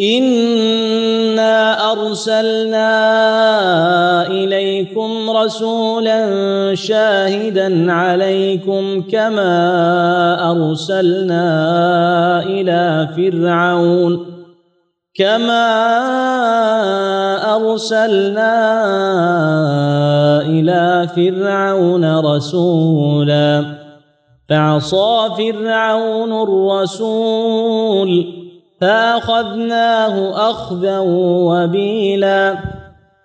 إنا أرسلنا إليكم رسولا شاهدا عليكم كما أرسلنا إلى فرعون كما أرسلنا إلى فرعون رسولا فعصى فرعون الرسول فأخذناه أخذا وبيلا.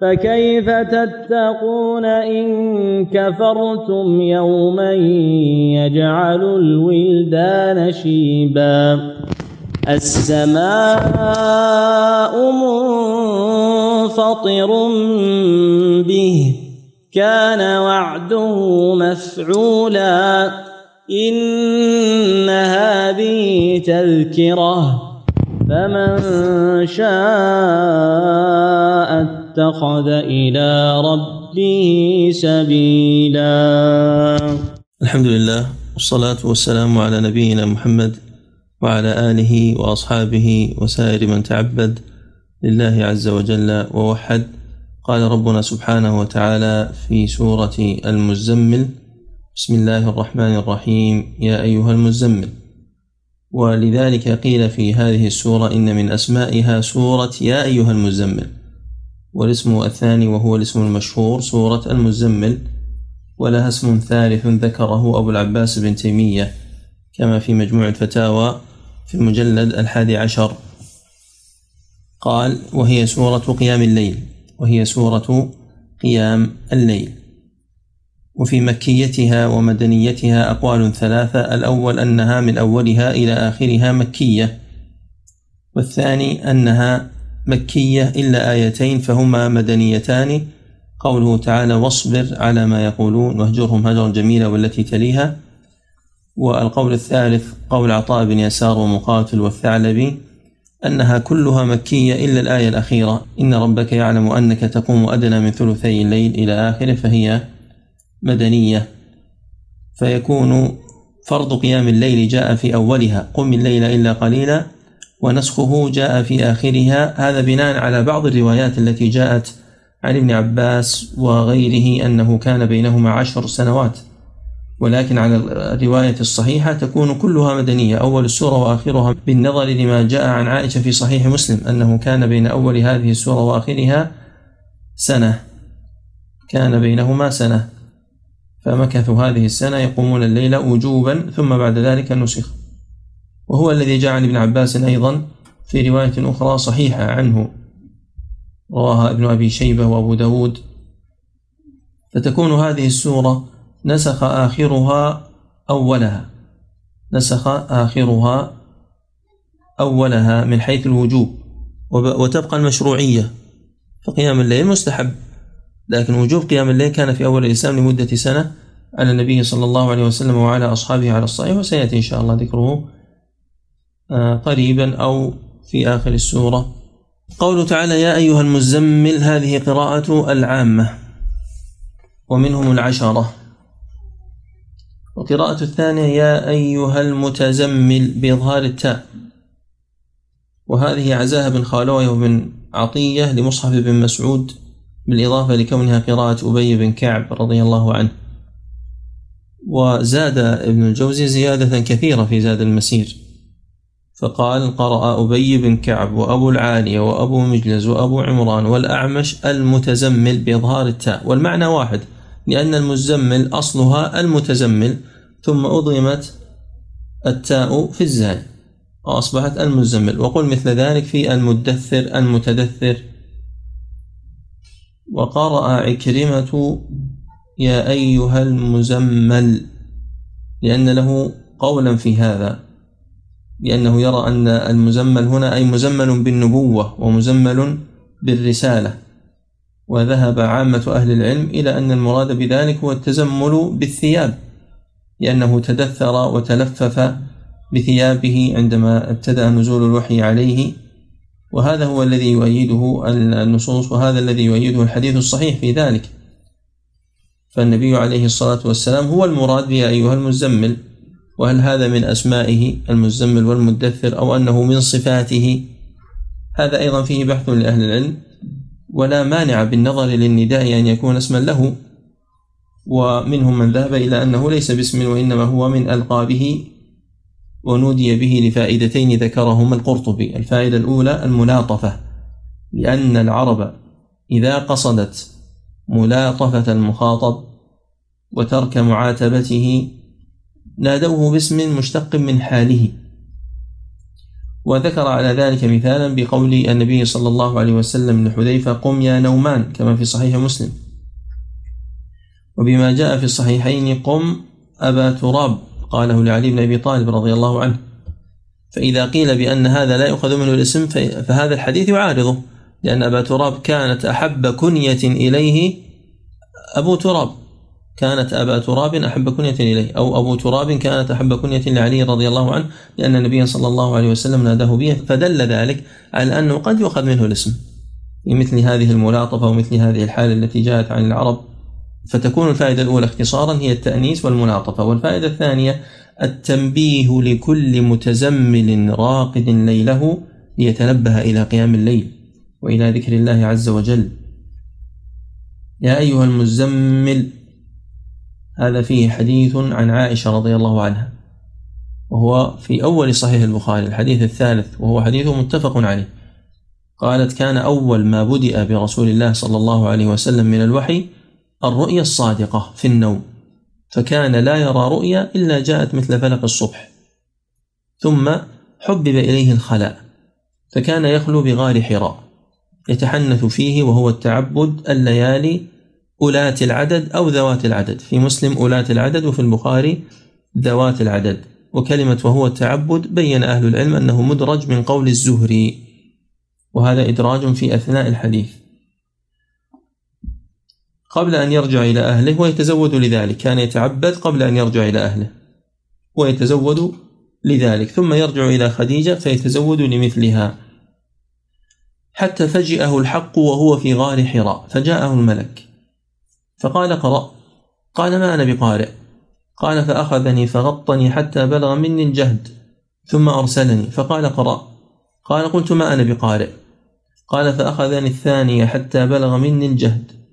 فكيف تتقون إن كفرتم يوما يجعل الولدان شيبا. السماء منفطر به كان وعده مفعولا. إن هذه تذكرة فمن شاء اتخذ إلى ربه سبيلا. الحمد لله والصلاة والسلام على نبينا محمد وعلى آله وأصحابه وسائر من تعبد لله عز وجل ووحد. قال ربنا سبحانه وتعالى في سورة المزمل بسم الله الرحمن الرحيم يا أيها المزمل. ولذلك قيل في هذه السورة إن من أسمائها سورة يا أيها المزمل والاسم الثاني وهو الاسم المشهور سورة المزمل ولها اسم ثالث ذكره أبو العباس بن تيمية كما في مجموع الفتاوى في المجلد الحادي عشر. قال وهي سورة قيام الليل وهي سورة قيام الليل. وفي مكيتها ومدنيتها أقوال ثلاثة الأول أنها من أولها إلى آخرها مكية والثاني أنها مكية إلا آيتين فهما مدنيتان. قوله تعالى واصبر على ما يقولون واهجرهم هجرا جميلا والتي تليها. والقول الثالث قول عطاء بن يسار ومقاتل والثعلبي أنها كلها مكية إلا الآية الأخيرة إن ربك يعلم أنك تقوم أدنى من ثلثي الليل إلى آخره فهي مدنية. فيكون فرض قيام الليل جاء في أولها. قم الليل إلا قليلا ونسخه جاء في آخرها. هذا بناء على بعض الروايات التي جاءت عن ابن عباس وغيره أنه كان بينهما عشر سنوات. ولكن على الرواية الصحيحة تكون كلها مدنية. أول السورة وآخرها. بالنظر لما جاء عن عائشة في صحيح مسلم أنه كان بين أول هذه السورة وآخرها سنة. كان بينهما سنة. فمكثوا هذه السنة يقومون الليل وجوبا ثم بعد ذلك نسخ. وهو الذي عن ابن عباس أيضا في رواية أخرى صحيحة عنه. رواها ابن أبي شيبة وأبو داود. فتكون هذه السورة نسخ آخرها أولها. نسخ آخرها أولها من حيث الوجوب. وتبقى المشروعية. فقيام الليل مستحب. لكن وجوب قيام الليل كان في أول الإسلام لمدة سنة على النبي صلى الله عليه وسلم وعلى أصحابه على الصحيح وسيأتي إن شاء الله ذكره آه، قريبا أو في آخر السورة. قوله تعالى يا أيها المزمل هذه قراءة العامة ومنهم العشرة. وقراءة الثانية يا أيها المتزمل بإظهار التاء. وهذه عزاها بن خالوية وبن عطية لمصحف بن مسعود. بالإضافة لكونها قراءة أبي بن كعب رضي الله عنه. وزاد ابن الجوزي زيادة كثيرة في زاد المسير. فقال قرأ أبي بن كعب وأبو العالية وأبو مجلز وأبو عمران والأعمش المتزمل بإظهار التاء. والمعنى واحد لأن المزمل أصلها المتزمل ثم أضغمت التاء في الزاي وأصبحت المزمل. وقل مثل ذلك في المدثر المتدثر. وقرأ عكرمة يا أيها المزمل لأن له قولا في هذا لأنه يرى أن المزمل هنا أي مزمل بالنبوة ومزمل بالرسالة. وذهب عامة أهل العلم إلى أن المراد بذلك هو التزمل بالثياب لأنه تدثر وتلفف بثيابه عندما ابتدأ نزول الوحي عليه. وهذا هو الذي يؤيده النصوص وهذا الذي يؤيده الحديث الصحيح في ذلك. فالنبي عليه الصلاة والسلام هو المراد يا أيها المزمل وهل هذا من أسمائه المزمل والمدثر أو أنه من صفاته؟ هذا أيضا فيه بحث لأهل العلم ولا مانع بالنظر للنداء أن يكون اسما له. ومنهم من ذهب إلى أنه ليس باسم وإنما هو من ألقابه. ونودي به لفائدتين ذكرهما القرطبي. الفائدة الأولى الملاطفة لأن العرب إذا قصدت ملاطفة المخاطب وترك معاتبته نادوه باسم مشتق من حاله. وذكر على ذلك مثالا بقول النبي صلى الله عليه وسلم لحذيفة قم يا نومان كما في صحيح مسلم. وبما جاء في الصحيحين قم أبا تراب قاله لعلي بن أبي طالب رضي الله عنه. فإذا قيل بأن هذا لا يؤخذ منه الاسم فهذا الحديث يعارضه لأن أبا تراب كانت أحب كنية إليه. أبو تراب كانت أبا تراب أحب كنية إليه أو أبو تراب كانت أحب كنية لعلي رضي الله عنه لأن النبي صلى الله عليه وسلم ناداه به فدل ذلك على أنه قد يؤخذ منه الاسم. مثل هذه الملاطفة ومثل هذه الحالة التي جاءت عن العرب فتكون الفائدة الأولى اختصارا هي التأنيس والملاطفة والفائدة الثانية التنبيه لكل متزمل راقد ليله ليتنبه إلى قيام الليل وإلى ذكر الله عز وجل. يا أيها المزمل هذا فيه حديث عن عائشة رضي الله عنها وهو في أول صحيح البخاري الحديث الثالث وهو حديث متفق عليه. قالت كان أول ما بدأ برسول الله صلى الله عليه وسلم من الوحي الرؤيا الصادقة في النوم فكان لا يرى رؤيا إلا جاءت مثل فلق الصبح. ثم حبب إليه الخلاء فكان يخلو بغار حراء يتحنث فيه وهو التعبد الليالي أولاة العدد أو ذوات العدد. في مسلم أولاة العدد وفي البخاري ذوات العدد وكلمة وهو التعبد بين أهل العلم أنه مدرج من قول الزهري وهذا إدراج في أثناء الحديث. قبل أن يرجع إلى أهله ويتزود لذلك. كان يتعبد قبل أن يرجع إلى أهله ويتزود لذلك. ثم يرجع إلى خديجة فيتزود لمثلها. حتى فجئه الحق وهو في غار حراء فجاءه الملك. فقال قرأ. قال ما أنا بقارئ؟ قال فأخذني فغطني حتى بلغ مني الجهد ثم أرسلني. فقال قرأ. قال قلت ما أنا بقارئ؟ قال فأخذني الثانية حتى بلغ مني الجهد.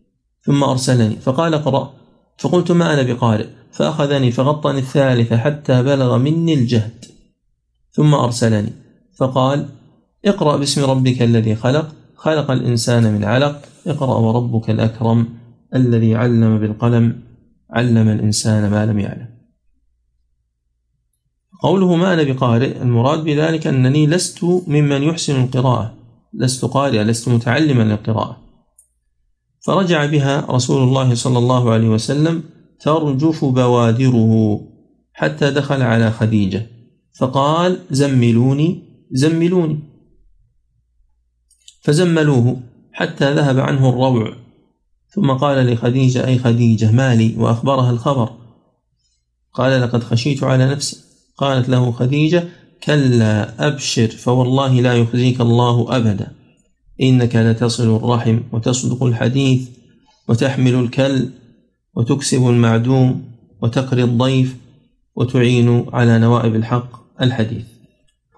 ثم أرسلني. فقال اقرأ. فقلت ما أنا بقارئ. فأخذني فغطني الثالثة حتى بلغ مني الجهد. ثم أرسلني. فقال اقرأ باسم ربك الذي خلق. خلق الإنسان من علق. اقرأ وربك الأكرم الذي علم بالقلم. علم الإنسان ما لم يعلم. قوله ما أنا بقارئ المراد بذلك أنني لست ممن يحسن القراءة. لست قارئا لست متعلما للقراءة. فرجع بها رسول الله صلى الله عليه وسلم ترجف بوادره حتى دخل على خديجة. فقال زملوني زملوني. فزملوه حتى ذهب عنه الروع. ثم قال لخديجة أي خديجة مالي وأخبرها الخبر. قال لقد خشيت على نفسي. قالت له خديجة كلا أبشر فوالله لا يخزيك الله أبدا. إنك لتصل الرحم وتصدق الحديث وتحمل الكل وتكسب المعدوم وتقري الضيف وتعين على نوائب الحق الحديث.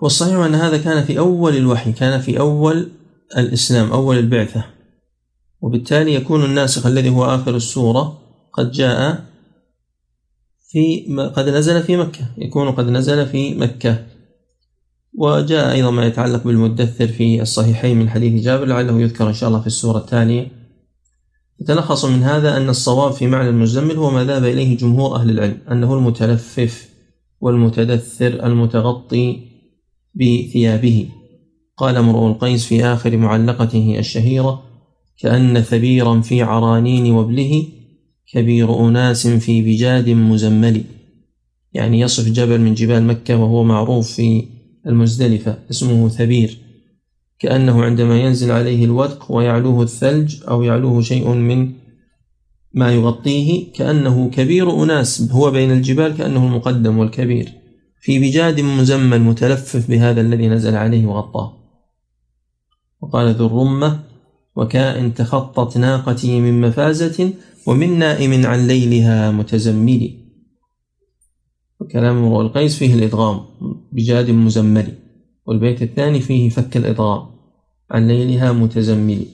والصحيح أن هذا كان في أول الوحي كان في أول الإسلام أول البعثة. وبالتالي يكون الناسخ الذي هو آخر السورة قد جاء في قد نزل في مكة يكون قد نزل في مكة. وجاء أيضا ما يتعلق بالمدثر في الصحيحين من حديث جابر لعله يذكر إن شاء الله في السورة التالية يتلخص من هذا أن الصواب في معنى المزمل هو ما ذهب إليه جمهور أهل العلم أنه المتلفف والمتدثر المتغطي بثيابه. قال امرؤ القيس في آخر معلقته الشهيرة كأن ثبيرا في عرانين وبله كبير أناس في بجاد مزمل. يعني يصف جبل من جبال مكة وهو معروف في المزدلفة اسمه ثبير. كأنه عندما ينزل عليه الودق ويعلوه الثلج أو يعلوه شيء من ما يغطيه كأنه كبير أناس هو بين الجبال كأنه المقدم والكبير. في بجاد مزمل متلفف بهذا الذي نزل عليه وغطاه. وقال ذو الرمة وكائن تخطت ناقتي من مفازة ومن نائم عن ليلها متزمل وكلام القيس فيه الإدغام. بجاد مزمل والبيت الثاني فيه فك الإضغام عن ليلها متزمل.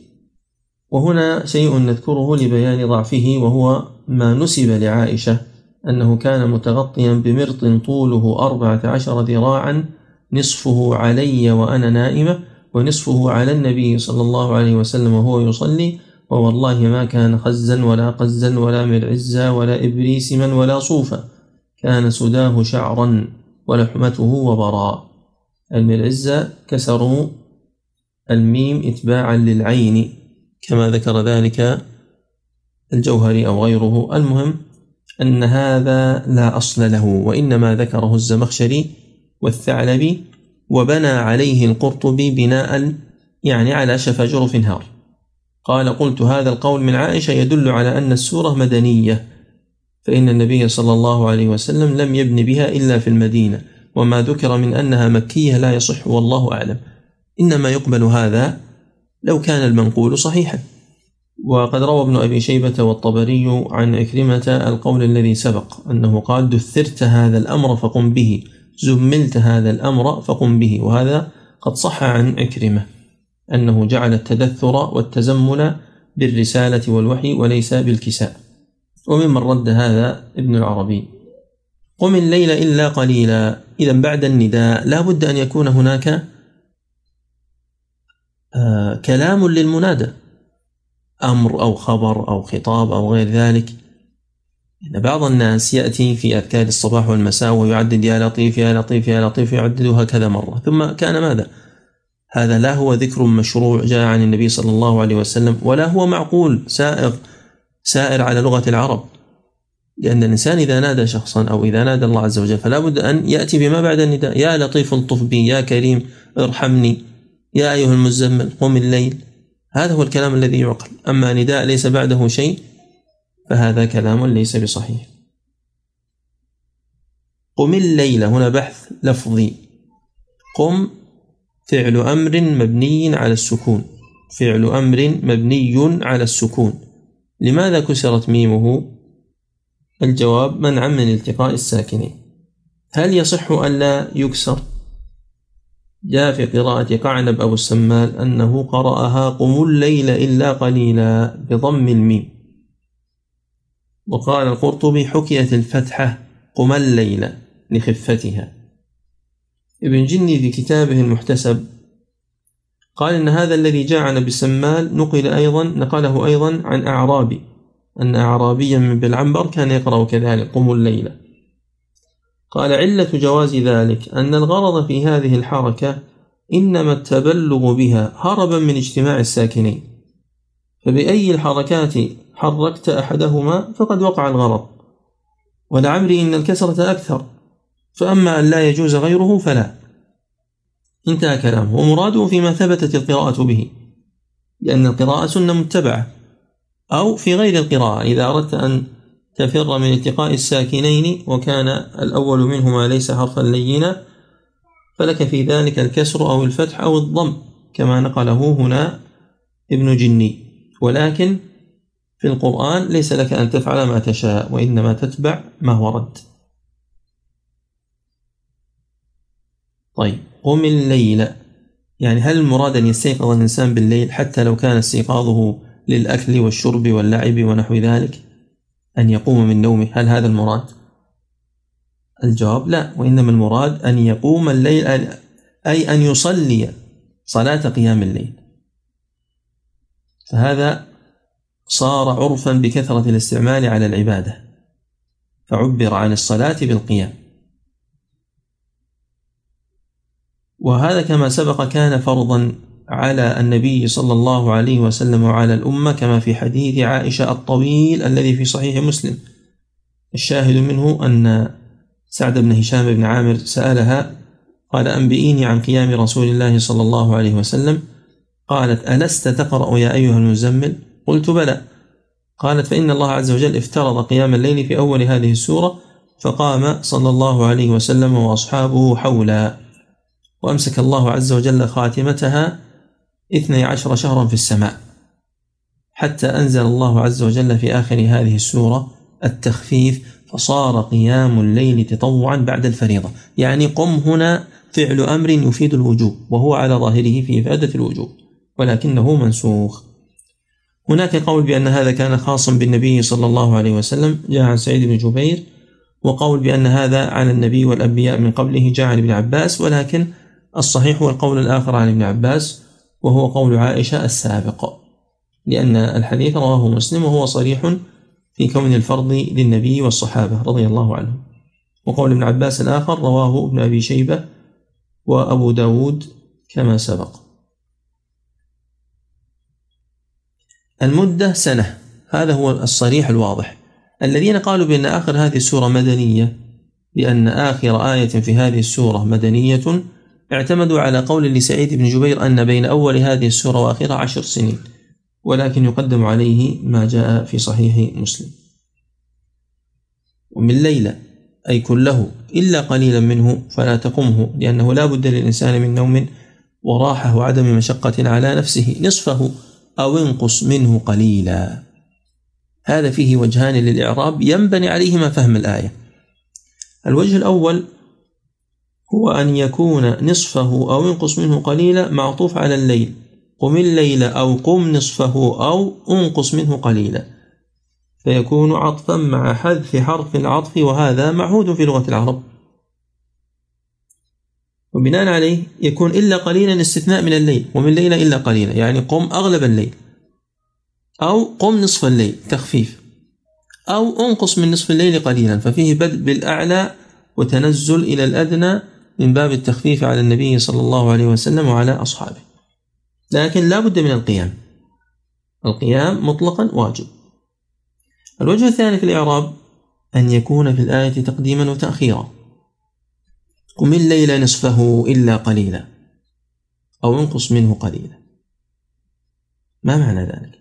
وهنا شيء نذكره لبيان ضعفه وهو ما نسب لعائشة أنه كان متغطيا بمرط طوله أربعة عشر ذراعا نصفه علي وأنا نائمة ونصفه على النبي صلى الله عليه وسلم وهو يصلي ووالله ما كان خزا ولا قزا ولا مرعزا ولا إبريسما ولا صوفا كان سداه شعرا. ولحمته وبراء. المرعزة كسروا الميم إتباعا للعين كما ذكر ذلك الجوهري أو غيره. المهم أن هذا لا أصل له وإنما ذكره الزمخشري والثعلبي وبنى عليه القرطبي بناء يعني على شفا جرف نهار قال قلت هذا القول من عائشة يدل على أن السورة مدنية. فإن النبي صلى الله عليه وسلم لم يبن بها إلا في المدينة وما ذكر من أنها مكية لا يصح والله أعلم. إنما يقبل هذا لو كان المنقول صحيحا. وقد روى ابن أبي شيبة والطبري عن إكرمة القول الذي سبق أنه قال دثرت هذا الأمر فقم به زملت هذا الأمر فقم به. وهذا قد صح عن إكرمة أنه جعل التدثر والتزمل بالرسالة والوحي وليس بالكساء. وممن رد هذا ابن العربي. قم الليل إلا قليلا. إذا بعد النداء لا بد أن يكون هناك آه كلام للمنادى. أمر أو خبر أو خطاب أو غير ذلك. إن بعض الناس يأتي في أذكار الصباح والمساء ويعدد يا لطيف يا لطيف يا لطيف يعددها كذا مرة. ثم كان ماذا؟ هذا لا هو ذكر مشروع جاء عن النبي صلى الله عليه وسلم ولا هو معقول سائغ. سائر على لغة العرب. لأن الإنسان إذا نادى شخصا أو إذا نادى الله عز وجل فلا بد أن يأتي بما بعد النداء. يا لطيف الطف بي يا كريم ارحمني يا أيها المزمل قم الليل. هذا هو الكلام الذي يعقل. أما نداء ليس بعده شيء فهذا كلام ليس بصحيح. قم الليل هنا بحث لفظي. قم فعل أمر مبني على السكون. فعل أمر مبني على السكون. لماذا كسرت ميمه؟ الجواب منعا من التقاء الساكنين هل يصح أن لا يكسر؟ جاء في قراءة قعنب أبو السمال أنه قرأها قم الليل إلا قليلا بضم الميم. وقال القرطبي حكيت الفتحة قم الليل لخفتها. ابن جني في كتابه المحتسب قال إن هذا الذي جاء عن نقل أيضا نقله أيضا عن أعرابي أن أعرابيا من بالعنبر كان يقرأ كذلك قم الليل. قال علة جواز ذلك أن الغرض في هذه الحركة إنما التبلغ بها هربا من اجتماع الساكنين. فبأي الحركات حركت أحدهما فقد وقع الغرض. ولعمري إن الكسرة أكثر فأما أن لا يجوز غيره فلا. انتهى كلامه. ومراده فيما ثبتت القراءة به لأن القراءة سنة متبعة أو في غير القراءة إذا أردت أن تفر من التقاء الساكنين وكان الأول منهما ليس حرفا لينا فلك في ذلك الكسر أو الفتح أو الضم كما نقله هنا ابن جني. ولكن في القرآن ليس لك أن تفعل ما تشاء وإنما تتبع ما ورد طيب. قم الليل. يعني هل المراد أن يستيقظ الإنسان بالليل حتى لو كان استيقاظه للأكل والشرب واللعب ونحو ذلك؟ أن يقوم من نومه هل هذا المراد؟ الجواب لا وإنما المراد أن يقوم الليل أي أن يصلي صلاة قيام الليل. فهذا صار عرفا بكثرة الاستعمال على العبادة. فعبر عن الصلاة بالقيام. وهذا كما سبق كان فرضا على النبي صلى الله عليه وسلم وعلى الأمة كما في حديث عائشة الطويل الذي في صحيح مسلم. الشاهد منه أن سعد بن هشام بن عامر سألها قال أنبئيني عن قيام رسول الله صلى الله عليه وسلم. قالت ألست تقرأ يا أيها المزمل؟ قلت بلى. قالت فإن الله عز وجل افترض قيام الليل في أول هذه السورة فقام صلى الله عليه وسلم وأصحابه حولا. وأمسك الله عز وجل خاتمتها اثني عشر شهرا في السماء. حتى أنزل الله عز وجل في آخر هذه السورة التخفيف فصار قيام الليل تطوعا بعد الفريضة. يعني قم هنا فعل أمر يفيد الوجوب وهو على ظاهره في إفادة الوجوب ولكنه منسوخ. هناك قول بأن هذا كان خاصا بالنبي صلى الله عليه وسلم جاء عن سعيد بن جبير وقول بأن هذا على النبي والأنبياء من قبله جاء عن ابن عباس ولكن الصحيح هو القول الآخر عن ابن عباس وهو قول عائشة السابق لأن الحديث رواه مسلم وهو صريح في كون الفرض للنبي والصحابة رضي الله عنهم. وقول ابن عباس الآخر رواه ابن أبي شيبة وأبو داود كما سبق. المدة سنة هذا هو الصريح الواضح. الذين قالوا بأن آخر هذه السورة مدنية لأن آخر آية في هذه السورة مدنية اعتمدوا على قول لسعيد بن جبير أن بين أول هذه السورة وآخرها عشر سنين ولكن يقدم عليه ما جاء في صحيح مسلم. ومن ليلة أي كله إلا قليلا منه فلا تقمه لأنه لا بد للإنسان من نوم وراحة وعدم مشقة على نفسه نصفه أو انقص منه قليلا. هذا فيه وجهان للإعراب ينبني عليهما فهم الآية. الوجه الأول هو أن يكون نصفه أو انقص منه قليلا معطوف على الليل. قم الليل أو قم نصفه أو أنقص منه قليلا. فيكون عطفا مع حذف حرف العطف وهذا معهود في لغة العرب. وبناء عليه يكون إلا قليلا استثناء من الليل ومن ليلة إلا قليلا يعني قم أغلب الليل. أو قم نصف الليل تخفيف. أو أنقص من نصف الليل قليلا ففيه بدء بالأعلى وتنزل إلى الأدنى من باب التخفيف على النبي صلى الله عليه وسلم وعلى أصحابه. لكن لا بد من القيام. القيام مطلقا واجب. الوجه الثاني في الإعراب أن يكون في الآية تقديما وتأخيرا. قم الليل نصفه إلا قليلا أو انقص منه قليلا. ما معنى ذلك؟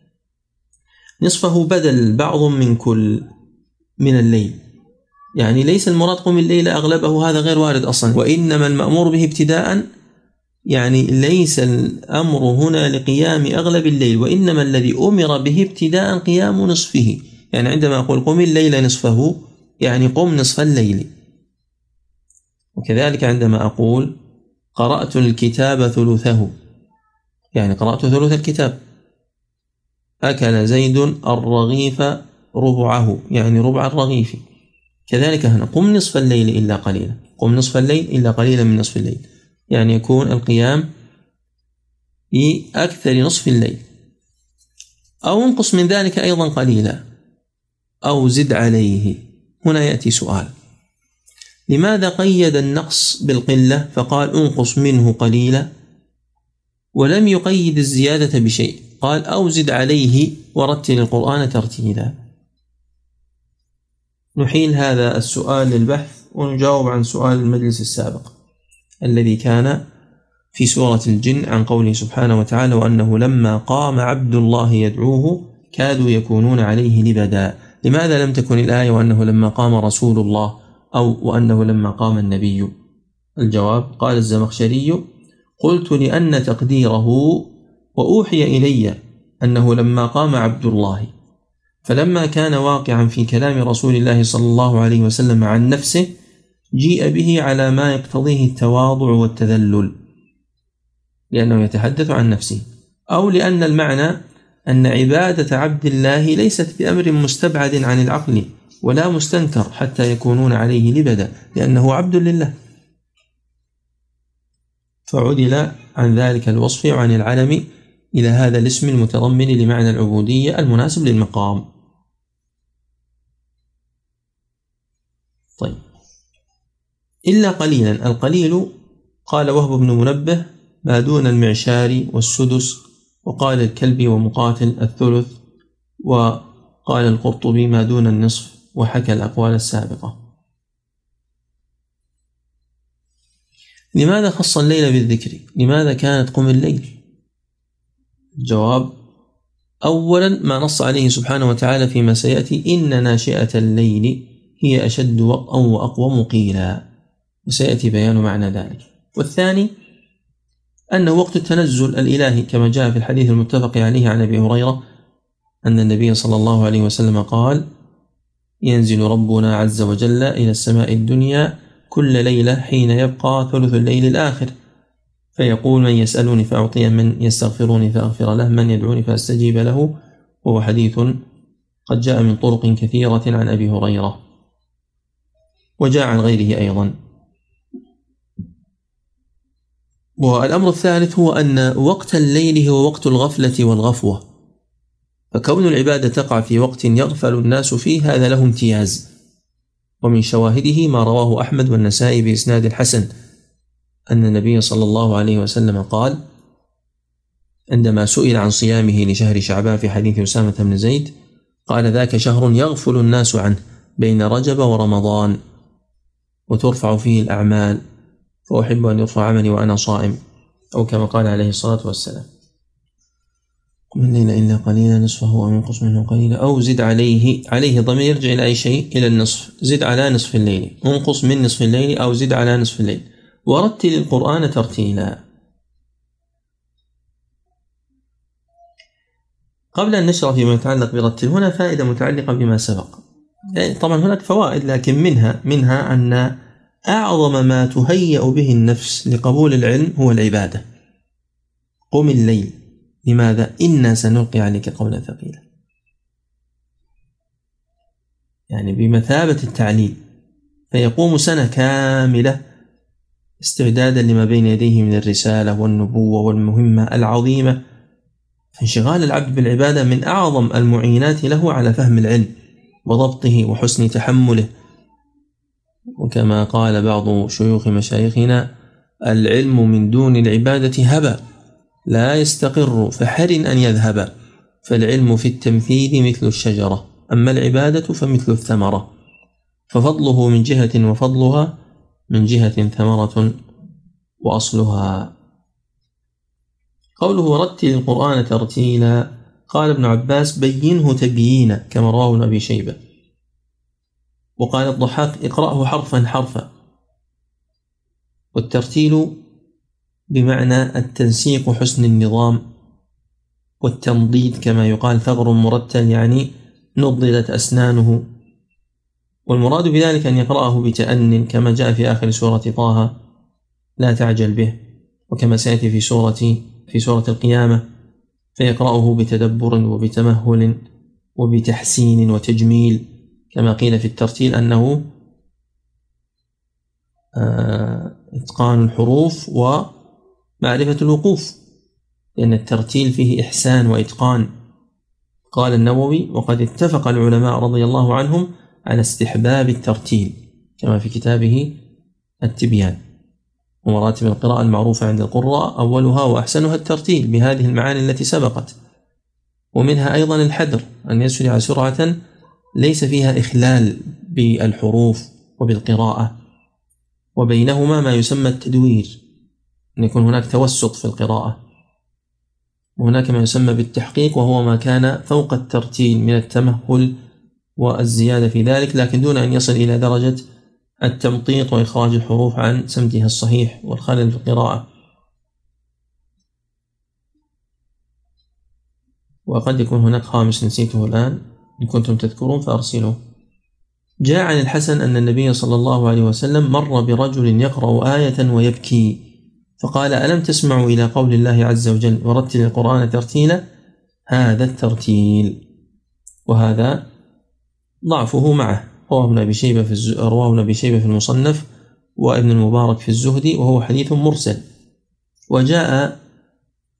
نصفه بدل بعض من كل من الليل. يعني ليس المراد قم الليل أغلبه هذا غير وارد أصلا. وإنما المأمور به ابتداء يعني ليس الأمر هنا لقيام أغلب الليل وإنما الذي أمر به ابتداء قيام نصفه. يعني عندما أقول قم الليل نصفه يعني قم نصف الليل. وكذلك عندما أقول قرأت الكتاب ثلثه يعني قرأت ثلث الكتاب. أكل زيد الرغيف ربعه يعني ربع الرغيف. كذلك هنا. قم نصف الليل إلا قليلا. قم نصف الليل إلا قليلا من نصف الليل. يعني يكون القيام في أكثر نصف الليل. أو انقص من ذلك أيضا قليلا. أو زد عليه. هنا يأتي سؤال. لماذا قيد النقص بالقلة فقال انقص منه قليلا ولم يقيد الزيادة بشيء؟ قال أو زد عليه ورتل القرآن ترتيلا. نحيل هذا السؤال للبحث ونجاوب عن سؤال المجلس السابق الذي كان في سورة الجن عن قوله سبحانه وتعالى وأنه لما قام عبد الله يدعوه كادوا يكونون عليه لبدا لماذا لم تكن الآية وأنه لما قام رسول الله أو وأنه لما قام النبي الجواب قال الزمخشري قلت لأن تقديره وأوحي إلي أنه لما قام عبد الله فلما كان واقعا في كلام رسول الله صلى الله عليه وسلم عن نفسه جيء به على ما يقتضيه التواضع والتذلل لأنه يتحدث عن نفسه أو لأن المعنى أن عبادة عبد الله ليست بأمر مستبعد عن العقل ولا مستنكر حتى يكونون عليه لبدا لأنه عبد لله. فعدل عن ذلك الوصف وعن العلم إلى هذا الاسم المتضمن لمعنى العبودية المناسب للمقام. طيب إلا قليلا القليل قال وهب بن منبه ما دون المعشار والسدس وقال الكلبي ومقاتل الثلث وقال القرطبي ما دون النصف وحكى الأقوال السابقة لماذا خص الليل بالذكر؟ لماذا كانت قم الليل؟ الجواب أولا ما نص عليه سبحانه وتعالى فيما سيأتي إن ناشئة الليل هي أشد وطئا وأقوم قيلا. وسيأتي بيان معنى ذلك. والثاني أنه وقت التنزل الإلهي كما جاء في الحديث المتفق عليه عن أبي هريرة أن النبي صلى الله عليه وسلم قال ينزل ربنا عز وجل إلى السماء الدنيا كل ليلة حين يبقى ثلث الليل الآخر. فيقول من يسألني فأعطيه من يستغفرني فأغفر له من يدعوني فأستجيب له. وهو حديث قد جاء من طرق كثيرة عن أبي هريرة. وجاء عن غيره أيضا. والأمر الثالث هو أن وقت الليل هو وقت الغفلة والغفوة. فكون العبادة تقع في وقت يغفل الناس فيه هذا له امتياز. ومن شواهده ما رواه أحمد والنسائي بإسناد حسن أن النبي صلى الله عليه وسلم قال عندما سئل عن صيامه لشهر شعبان في حديث أسامة بن زيد قال ذاك شهر يغفل الناس عنه بين رجب ورمضان. وترفع فيه الأعمال فأحب أن يرفع عملي وأنا صائم أو كما قال عليه الصلاة والسلام. قم الليل إلا قليلا نصفه أو ينقص منه قليلا أو زد عليه عليه ضمير يرجع إلى أي شيء؟ إلى النصف. زد على نصف الليل. أنقص من نصف الليل أو زد على نصف الليل. ورتل القرآن ترتيلا. قبل أن نشرح فيما يتعلق برتل هنا فائدة متعلقة بما سبق. طبعا هناك فوائد لكن منها منها أن أعظم ما تهيأ به النفس لقبول العلم هو العبادة. قم الليل. لماذا؟ إنا سنلقي عليك قولا ثقيلا. يعني بمثابة التعليل فيقوم سنة كاملة استعدادا لما بين يديه من الرسالة والنبوة والمهمة العظيمة. فانشغال العبد بالعبادة من أعظم المعينات له على فهم العلم. وضبطه وحسن تحمله. وكما قال بعض شيوخ مشايخنا العلم من دون العبادة هبى لا يستقر فحر أن يذهب. فالعلم في التمثيل مثل الشجرة أما العبادة فمثل الثمرة. ففضله من جهة وفضلها من جهة ثمرة وأصلها. قوله رتل القرآن ترتيلا قال ابن عباس بينه تبيينا كما رواه أبي شيبة. وقال الضحاك اقرأه حرفا حرفا. والترتيل بمعنى التنسيق حسن النظام والتنضيد كما يقال ثغر مرتل يعني نضدت أسنانه. والمراد بذلك أن يقرأه بتأن كما جاء في آخر سورة طه لا تعجل به وكما سيأتي في سورة في سورة القيامة. فيقرأه بتدبر وبتمهل وبتحسين وتجميل كما قيل في الترتيل أنه آه، إتقان الحروف ومعرفة الوقوف لأن الترتيل فيه إحسان وإتقان. قال النووي وقد اتفق العلماء رضي الله عنهم على استحباب الترتيل كما في كتابه التبيان. ومراتب القراءة المعروفة عند القراء أولها وأحسنها الترتيل بهذه المعاني التي سبقت. ومنها أيضا الحدر أن يسرع سرعة ليس فيها إخلال بالحروف وبالقراءة وبينهما ما يسمى التدوير أن يكون هناك توسط في القراءة. وهناك ما يسمى بالتحقيق وهو ما كان فوق الترتيل من التمهل والزيادة في ذلك لكن دون أن يصل إلى درجة التمطيط وإخراج الحروف عن سمتها الصحيح والخلل في القراءة. وقد يكون هناك خامس نسيته الآن. إن كنتم تذكرون فأرسلوه. جاء عن الحسن أن النبي صلى الله عليه وسلم مر برجل يقرأ آية ويبكي. فقال ألم تسمعوا إلى قول الله عز وجل ورتل القرآن ترتيلا؟ هذا الترتيل. وهذا ضعفه معه. رواه ابن أبي شيبة في الز... رواه ابن أبي شيبة في المصنف وابن المبارك في الزهد وهو حديث مرسل. وجاء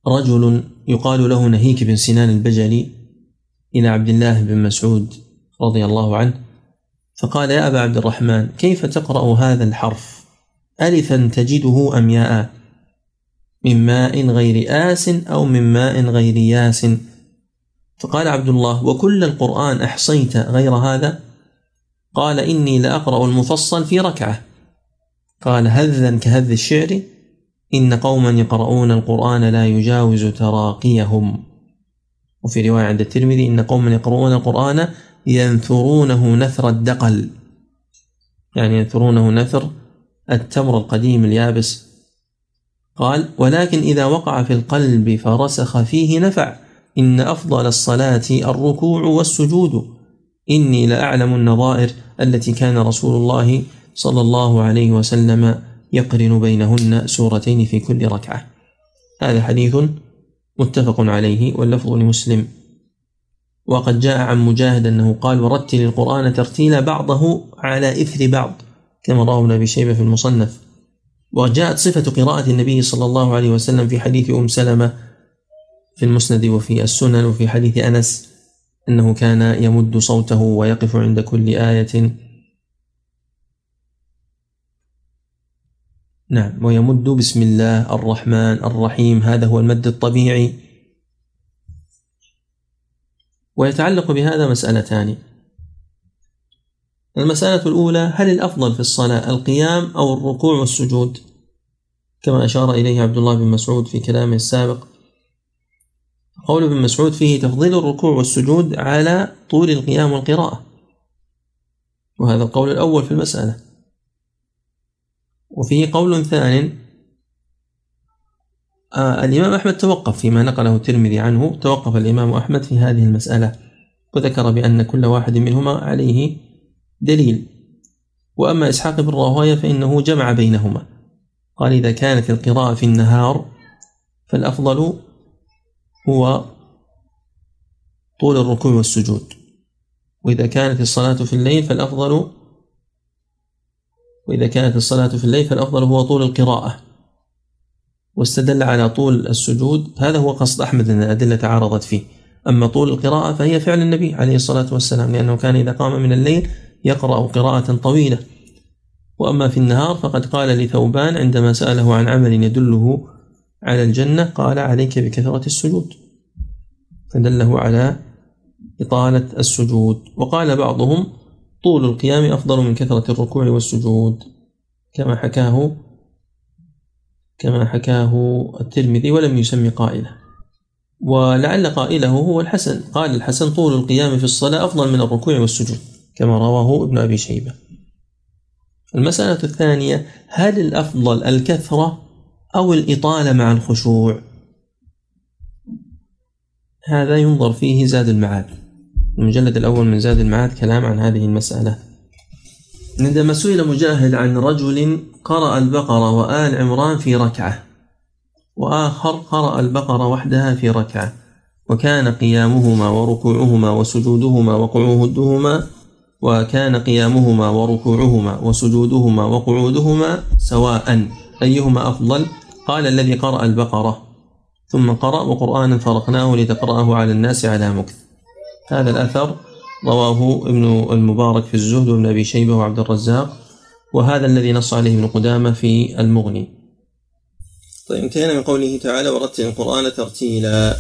رجل يقال له نهيك بن سنان البجلي إلى عبد الله بن مسعود رضي الله عنه فقال يا أبا عبد الرحمن كيف تقرأ هذا الحرف؟ ألفا تجده أم ياء؟ من ماء غير آس أو من ماء غير ياس؟ فقال عبد الله وكل القرآن أحصيت غير هذا؟ قال إني لأقرأ المفصل في ركعة. قال هذا كهذ الشعر إن قوما يقرؤون القرآن لا يجاوز تراقيهم. وفي رواية عند الترمذي إن قوما يقرؤون القرآن ينثرونه نثر الدقل. يعني ينثرونه نثر التمر القديم اليابس. قال ولكن إذا وقع في القلب فرسخ فيه نفع إن أفضل الصلاة الركوع والسجود. إني لأعلم النظائر التي كان رسول الله صلى الله عليه وسلم يقرن بينهن سورتين في كل ركعة. هذا حديث متفق عليه واللفظ لمسلم. وقد جاء عن مجاهد أنه قال ورتل القرآن ترتيلا بعضه على إثر بعض كما رواه ابن أبي شيبة في المصنف. وجاءت صفة قراءة النبي صلى الله عليه وسلم في حديث أم سلمة في المسند وفي السنن وفي حديث أنس. أنه كان يمد صوته ويقف عند كل آية. نعم ويمد بسم الله الرحمن الرحيم. هذا هو المد الطبيعي. ويتعلق بهذا مسألتان. المسألة الأولى هل الأفضل في الصلاة القيام أو الركوع والسجود؟ كما أشار إليه عبد الله بن مسعود في كلامه السابق. قول ابن مسعود فيه تفضيل الركوع والسجود على طول القيام والقراءة. وهذا القول الأول في المسألة. وفيه قول ثان آه الإمام أحمد توقف فيما نقله الترمذي عنه. توقف الإمام أحمد في هذه المسألة وذكر بأن كل واحد منهما عليه دليل. وأما إسحاق بن راهوية فإنه جمع بينهما. قال إذا كانت القراءة في النهار فالأفضل هو طول الركوع والسجود. وإذا كانت الصلاة في الليل فالأفضل وإذا كانت الصلاة في الليل فالأفضل هو طول القراءة. واستدل على طول السجود هذا هو قصد أحمد أن الأدلة تعارضت فيه. أما طول القراءة فهي فعل النبي عليه الصلاة والسلام لأنه كان إذا قام من الليل يقرأ قراءة طويلة. وأما في النهار فقد قال لثوبان عندما سأله عن عمل يدله على الجنة قال عليك بكثرة السجود. فدله على إطالة السجود. وقال بعضهم طول القيام أفضل من كثرة الركوع والسجود. كما حكاه كما حكاه الترمذي ولم يسمي قائله. ولعل قائله هو الحسن. قال الحسن طول القيام في الصلاة أفضل من الركوع والسجود كما رواه ابن أبي شيبة. المسألة الثانية هل الأفضل الكثرة أو الإطالة مع الخشوع. هذا ينظر فيه زاد المعاد. المجلد الأول من زاد المعاد كلام عن هذه المسألة. عندما سئل مجاهد عن رجل قرأ البقرة وآل عمران في ركعة وآخر قرأ البقرة وحدها في ركعة وكان قيامهما وركوعهما وسجودهما وقعودهما وكان قيامهما وركوعهما وسجودهما وقعودهما سواء أيهما أفضل. قال الذي قرأ البقرة. ثم قرأ وقرآنا فرقناه لتقرأه على الناس على مكث. هذا الأثر رواه ابن المبارك في الزهد وابن أبي شيبة وعبد الرزاق وهذا الذي نص عليه ابن قدامة في المغني. طيب انتهينا من قوله تعالى ورتل القرآن ترتيلا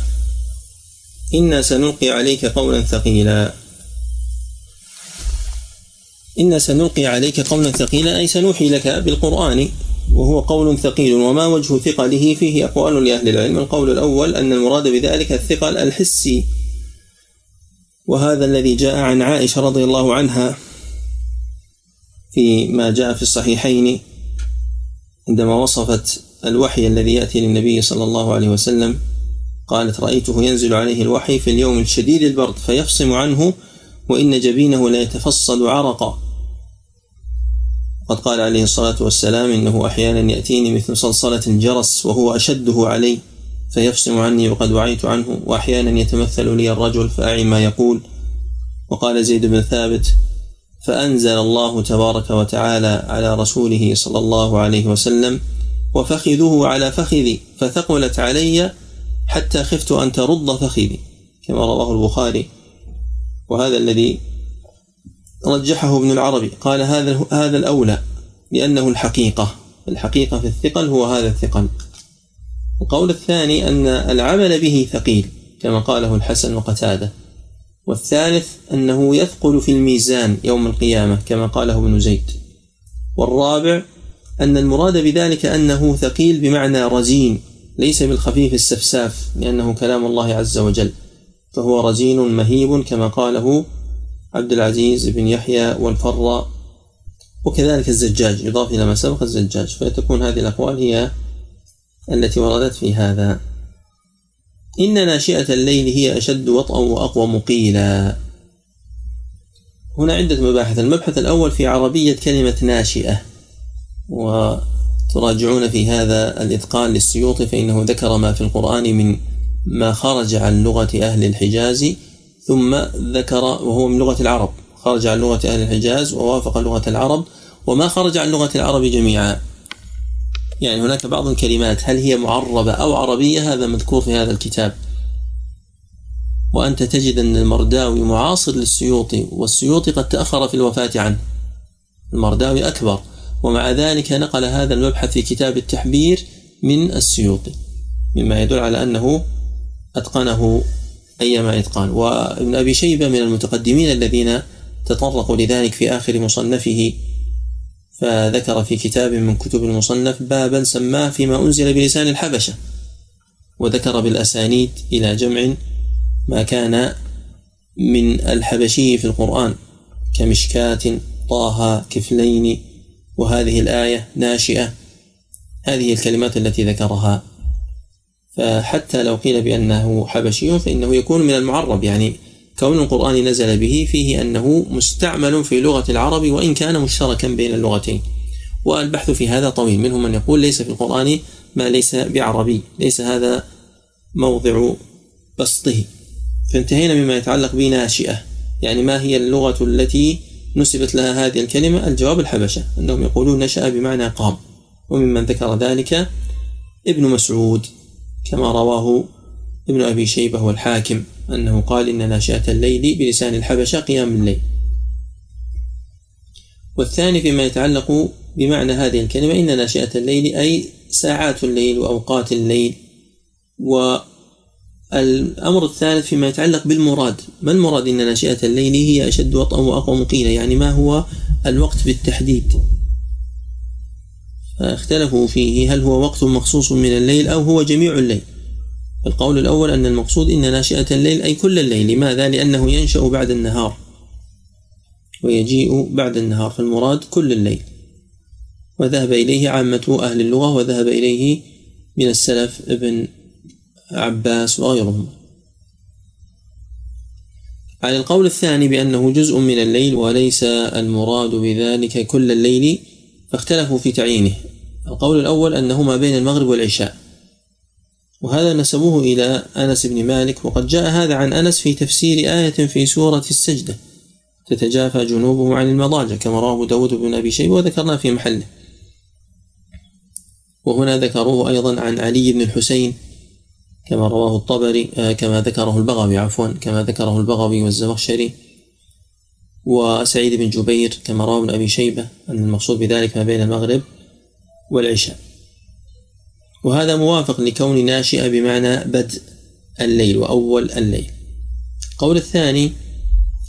إنا سنلقي عليك قولا ثقيلا. إن سنلقي عليك قولا ثقيلا أي سنوحي لك بالقرآن. وهو قول ثقيل وما وجه ثقله فيه أقوال لأهل العلم. القول الأول أن المراد بذلك الثقل الحسي. وهذا الذي جاء عن عائشة رضي الله عنها فيما جاء في الصحيحين عندما وصفت الوحي الذي يأتي للنبي صلى الله عليه وسلم. قالت رأيته ينزل عليه الوحي في اليوم الشديد البرد فيفصم عنه وإن جبينه لا يتفصل عرقا. قد قال عليه الصلاة والسلام إنه أحيانا يأتيني مثل صلصلة الجرس وهو أشده علي فيفصم عني وقد وعيت عنه وأحيانا يتمثل لي الرجل فأعي ما يقول. وقال زيد بن ثابت فأنزل الله تبارك وتعالى على رسوله صلى الله عليه وسلم وفخذه على فخذي فثقلت علي حتى خفت أن ترد فخذي كما رواه البخاري. وهذا الذي رجحه ابن العربي قال هذا هذا الأولى لأنه الحقيقة. الحقيقة في الثقل هو هذا الثقل. القول الثاني أن العمل به ثقيل كما قاله الحسن وقتاده. والثالث أنه يثقل في الميزان يوم القيامة كما قاله ابن زيد. والرابع أن المراد بذلك أنه ثقيل بمعنى رزين ليس بالخفيف السفساف لأنه كلام الله عز وجل. فهو رزين مهيب كما قاله عبد العزيز بن يحيى والفراء وكذلك الزجاج يضاف إلى ما سبق الزجاج. فتكون هذه الأقوال هي التي وردت في هذا. إن ناشئة الليل هي أشد وطئا وأقوى مقيلا. هنا عدة مباحث. المبحث الأول في عربية كلمة ناشئة وتراجعون في هذا الإتقان للسيوطي فإنه ذكر ما في القرآن من ما خرج عن لغة أهل الحجاز. ثم ذكر وهو من لغة العرب خرج عن لغة أهل الحجاز ووافق لغة العرب وما خرج عن لغة العرب جميعا. يعني هناك بعض الكلمات هل هي معربة أو عربية؟ هذا مذكور في هذا الكتاب. وأنت تجد أن المرداوي معاصر للسيوطي والسيوطي قد تأخر في الوفاة عنه. المرداوي أكبر. ومع ذلك نقل هذا المبحث في كتاب التحبير من السيوطي مما يدل على أنه أتقنه أيما إتقان وابن أبي شيبة من المتقدمين الذين تطرقوا لذلك في آخر مصنفه فذكر في كتاب من كتب المصنف بابا سماه فيما أنزل بلسان الحبشة وذكر بالأسانيد إلى جمع ما كان من الحبشي في القرآن كمشكاة طه كفلين وهذه الآية ناشئة. هذه الكلمات التي ذكرها فحتى لو قيل بأنه حبشي فإنه يكون من المعرب يعني كون القرآن نزل به فيه أنه مستعمل في لغة العرب وإن كان مشتركا بين اللغتين. والبحث في هذا طويل منهم من يقول ليس في القرآن ما ليس بعربي ليس هذا موضع بسطه. فانتهينا مما يتعلق بناشئة يعني ما هي اللغة التي نسبت لها هذه الكلمة؟ الجواب الحبشة أنهم يقولون نشأ بمعنى قام. وممن ذكر ذلك ابن مسعود. كما رواه ابن أبي شيبة والحاكم أنه قال إن ناشئة الليل بلسان الحبشة قيام الليل. والثاني فيما يتعلق بمعنى هذه الكلمة إن ناشئة الليل أي ساعات الليل وأوقات الليل. والأمر الثالث فيما يتعلق بالمراد. ما المراد إن ناشئة الليل هي أشد وطئا وأقوى مقيلة يعني ما هو الوقت بالتحديد؟ فاختلفوا فيه هل هو وقت مخصوص من الليل أو هو جميع الليل؟ القول الأول أن المقصود إن ناشئة الليل أي كل الليل لماذا؟ لأنه ينشأ بعد النهار ويجيء بعد النهار فالمراد كل الليل. وذهب إليه عامة أهل اللغة وذهب إليه من السلف ابن عباس وغيرهم. على القول الثاني بأنه جزء من الليل وليس المراد بذلك كل الليل فاختلفوا في تعيينه. القول الأول أنه ما بين المغرب والعشاء. وهذا نسبوه إلى أنس بن مالك وقد جاء هذا عن أنس في تفسير آية في سورة السجدة. تتجافى جنوبهم عن المضاجع كما رواه داود بن أبي شيبة وذكرنا في محله. وهنا ذكروه أيضا عن علي بن الحسين كما رواه الطبري آه، كما ذكره البغوي عفوا كما ذكره البغوي والزمخشري. وسعيد بن جبير كما رواه ابن أبي شيبة أن المقصود بذلك ما بين المغرب والعشاء. وهذا موافق لكون ناشئة بمعنى بدء الليل وأول الليل. القول الثاني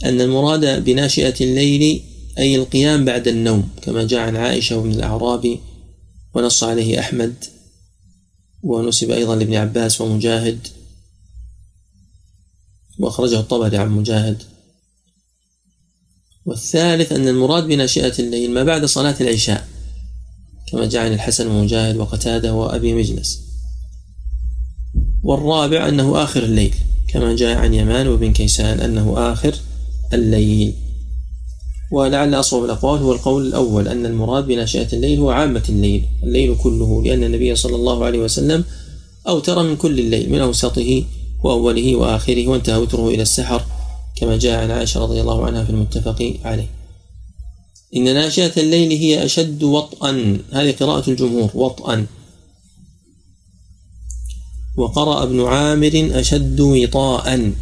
أن المراد بناشئة الليل أي القيام بعد النوم كما جاء عن عائشة وابن الأعرابي ونص عليه أحمد ونسب أيضا لابن عباس ومجاهد وأخرجه الطبري عن مجاهد. والثالث أن المراد بناشئة الليل ما بعد صلاة العشاء كما جاء عن الحسن ومجاهد وقتادة وأبي مجلس. والرابع أنه آخر الليل كما جاء عن يمان وابن كيسان أنه آخر الليل. ولعل أصوب الأقوال هو القول الأول أن المراد بناشئة الليل هو عامة الليل الليل كله لأن النبي صلى الله عليه وسلم أوتر من كل الليل من أوسطه وأوله وآخره وانتهى وتره إلى السحر. كما جاء عن عائشة رضي الله عنها في المتفق عليه. إن ناشئة الليل هي أشد وطئا. هذه قراءة الجمهور وطئا. وقرأ ابن عامر أشد وطاء.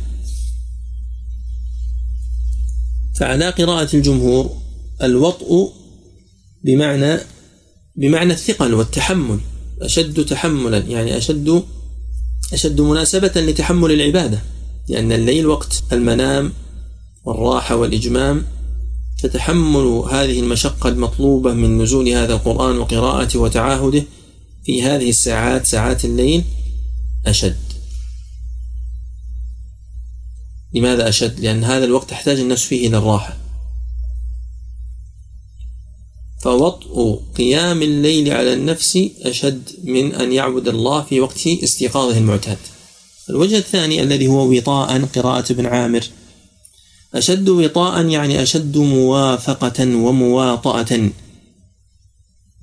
فعلى قراءة الجمهور الوطء بمعنى بمعنى الثقل والتحمل. أشد تحملا يعني أشد أشد مناسبة لتحمل العبادة. لأن الليل وقت المنام والراحة والإجمام فتحمل هذه المشقة المطلوبة من نزول هذا القرآن وقراءته وتعاهده في هذه الساعات ساعات الليل أشد. لماذا أشد؟ لأن هذا الوقت تحتاج النفس فيه إلى الراحة. فوطء قيام الليل على النفس أشد من أن يعبد الله في وقت استيقاظه المعتاد. الوجه الثاني الذي هو وطاء قراءة ابن عامر. أشد وطاء يعني أشد موافقة ومواطأة.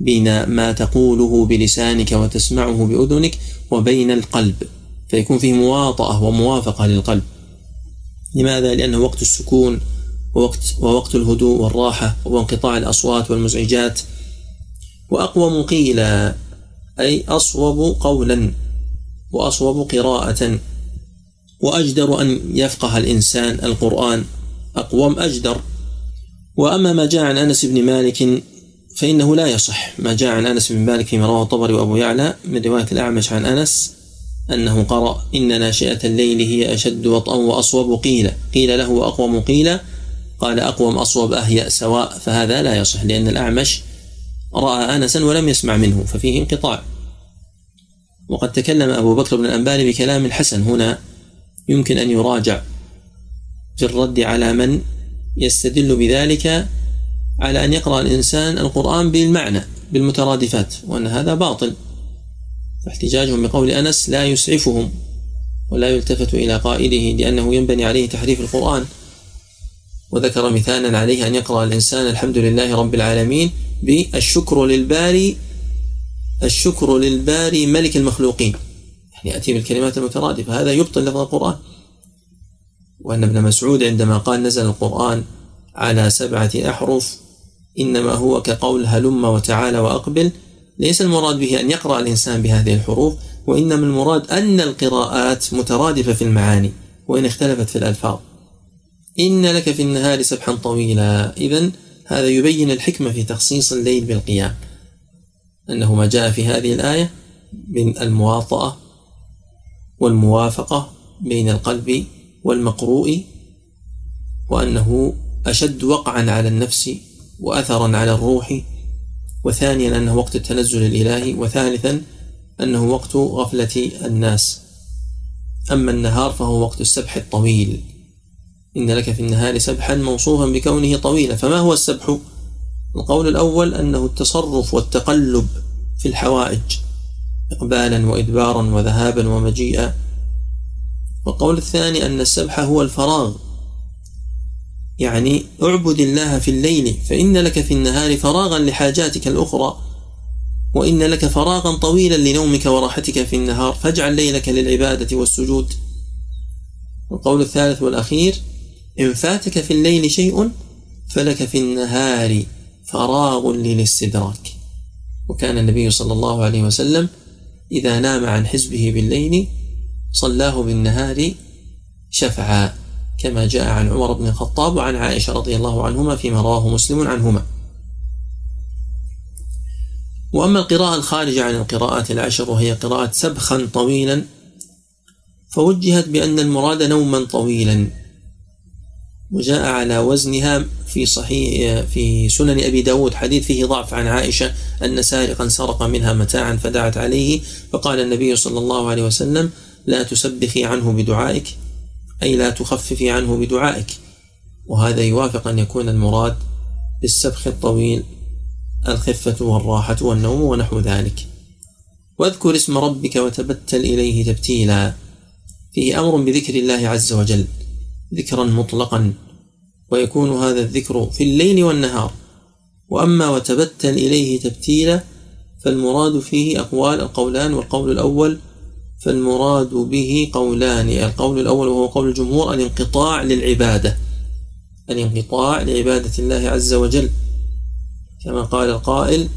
بين ما تقوله بلسانك وتسمعه بأذنك وبين القلب. فيكون فيه مواطأة وموافقة للقلب. لماذا؟ لأنه وقت السكون ووقت ووقت الهدوء والراحة وانقطاع الأصوات والمزعجات. وأقوم قيل أي أصوب قولا. وأصوب قراءة. وأجدر أن يفقه الإنسان القرآن. أقوم أجدر. وأما ما جاء عن أنس بن مالك فإنه لا يصح. ما جاء عن أنس بن مالك فيما رواه الطبري وأبو يعلى من رواية الأعمش عن أنس أنه قرأ إن ناشئة الليل هي أشد وطئا وأصوب قيل. قيل له وأقوم قيل. قال أقوم أصوب أهيأ سواء. فهذا لا يصح لأن الأعمش رأى أنسا ولم يسمع منه ففيه انقطاع. وقد تكلم أبو بكر بن الأنباري بكلام حسن. هنا يمكن أن يراجع في الرد على من يستدل بذلك على أن يقرأ الإنسان القرآن بالمعنى بالمترادفات وأن هذا باطل. فاحتجاجهم بقول أنس لا يسعفهم ولا يلتفت إلى قائله لأنه ينبني عليه تحريف القرآن. وذكر مثالا عليه أن يقرأ الإنسان الحمد لله رب العالمين بالشكر للباري الشكر للباري ملك المخلوقين. يعني يأتي بالكلمات المترادفة. هذا يبطل لفظ القرآن. وأن ابن مسعود عندما قال نزل القرآن على سبعة أحرف إنما هو كقول هلم وتعالى وأقبل ليس المراد به أن يقرأ الإنسان بهذه الحروف وإنما المراد أن القراءات مترادفة في المعاني وإن اختلفت في الألفاظ. إن لك في النهار سبحا طويلا. إذا هذا يبين الحكمة في تخصيص الليل بالقيام. أنه ما جاء في هذه الآية من المواطأة والموافقة بين القلب والمقروء وأنه أشد وقعا على النفس وأثرا على الروح وثانيا أنه وقت التنزل الإلهي وثالثا أنه وقت غفلة الناس أما النهار فهو وقت السبح الطويل إن لك في النهار سبحا موصوفا بكونه طويلا فما هو السبح؟ القول الأول أنه التصرف والتقلب في الحوائج إقبالا وإدبارا وذهابا ومجيئا. والقول الثاني أن السبح هو الفراغ. يعني اعبد الله في الليل فإن لك في النهار فراغا لحاجاتك الأخرى وإن لك فراغا طويلا لنومك وراحتك في النهار فاجعل ليلك للعبادة والسجود. القول الثالث والأخير إن فاتك في الليل شيء فلك في النهار. فراغ للاستدراك. وكان النبي صلى الله عليه وسلم إذا نام عن حزبه بالليل صلاه بالنهار شفعا كما جاء عن عمر بن الخطاب وعن عائشة رضي الله عنهما فيما رواه مسلم عنهما. وأما القراءة الخارجة عن القراءات العشر وهي قراءة سبخا طويلا فوجهت بأن المراد نوما طويلا. وجاء على وزنها في صحيح في سنن أبي داود حديث فيه ضعف عن عائشة أن سارقا سرق منها متاعا فدعت عليه فقال النبي صلى الله عليه وسلم لا تسبخي عنه بدعائك أي لا تخففي عنه بدعائك. وهذا يوافق أن يكون المراد بالسبخ الطويل الخفة والراحة والنوم ونحو ذلك. واذكر اسم ربك وتبتل إليه تبتيلا. فيه أمر بذكر الله عز وجل. ذكرا مطلقا ويكون هذا الذكر في الليل والنهار. وأما وتبتل إليه تبتيلا فالمراد فيه أقوال القولان والقول الأول فالمراد به قولان القول الأول وهو قول الجمهور الانقطاع للعبادة. الانقطاع لعبادة الله عز وجل. كما قال القائل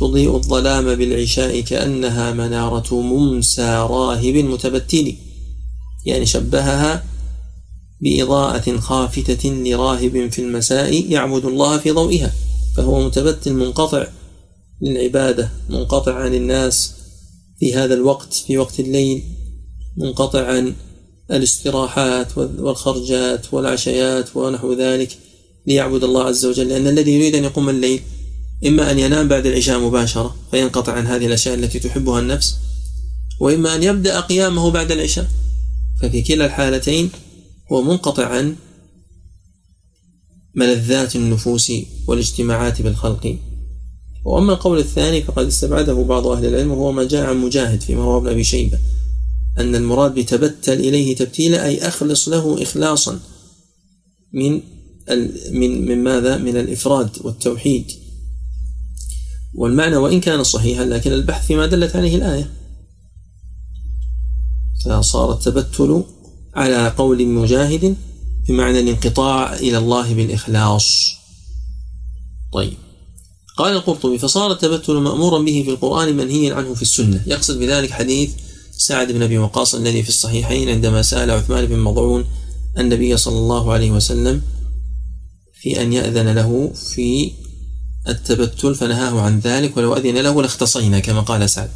تضيء الظلام بالعشاء كأنها منارة ممسى راهب متبتل. يعني شبهها بإضاءة خافتة لراهب في المساء يعبد الله في ضوئها فهو متبتل منقطع للعبادة منقطع عن الناس في هذا الوقت في وقت الليل منقطع عن الاستراحات والخرجات والعشيات ونحو ذلك ليعبد الله عز وجل لأن الذي يريد أن يقوم الليل إما أن ينام بعد العشاء مباشرة فينقطع عن هذه الأشياء التي تحبها النفس وإما أن يبدأ قيامه بعد العشاء ففي كلا الحالتين هو منقطع عن ملذات النفوس والاجتماعات بالخلق. وأما القول الثاني فقد استبعده بعض أهل العلم وهو ما جاء عن مجاهد في رواه ابن أبي شيبة أن المراد بتبتل إليه تبتيلا أي أخلص له إخلاصا من من من ماذا؟ من الإفراد والتوحيد. والمعنى وإن كان صحيحا لكن البحث فيما دلت عليه الآية. فصار التبتل على قول مجاهد بمعنى الانقطاع إلى الله بالإخلاص. طيب. قال القرطبي فصار التبتل مأمورا به في القرآن منهيا عنه في السنة. يقصد بذلك حديث سعد بن أبي وقاص الذي في الصحيحين عندما سأل عثمان بن مضعون النبي صلى الله عليه وسلم في أن يأذن له في التبتل فنهاه عن ذلك ولو أذن له لاختصينا كما قال سعد.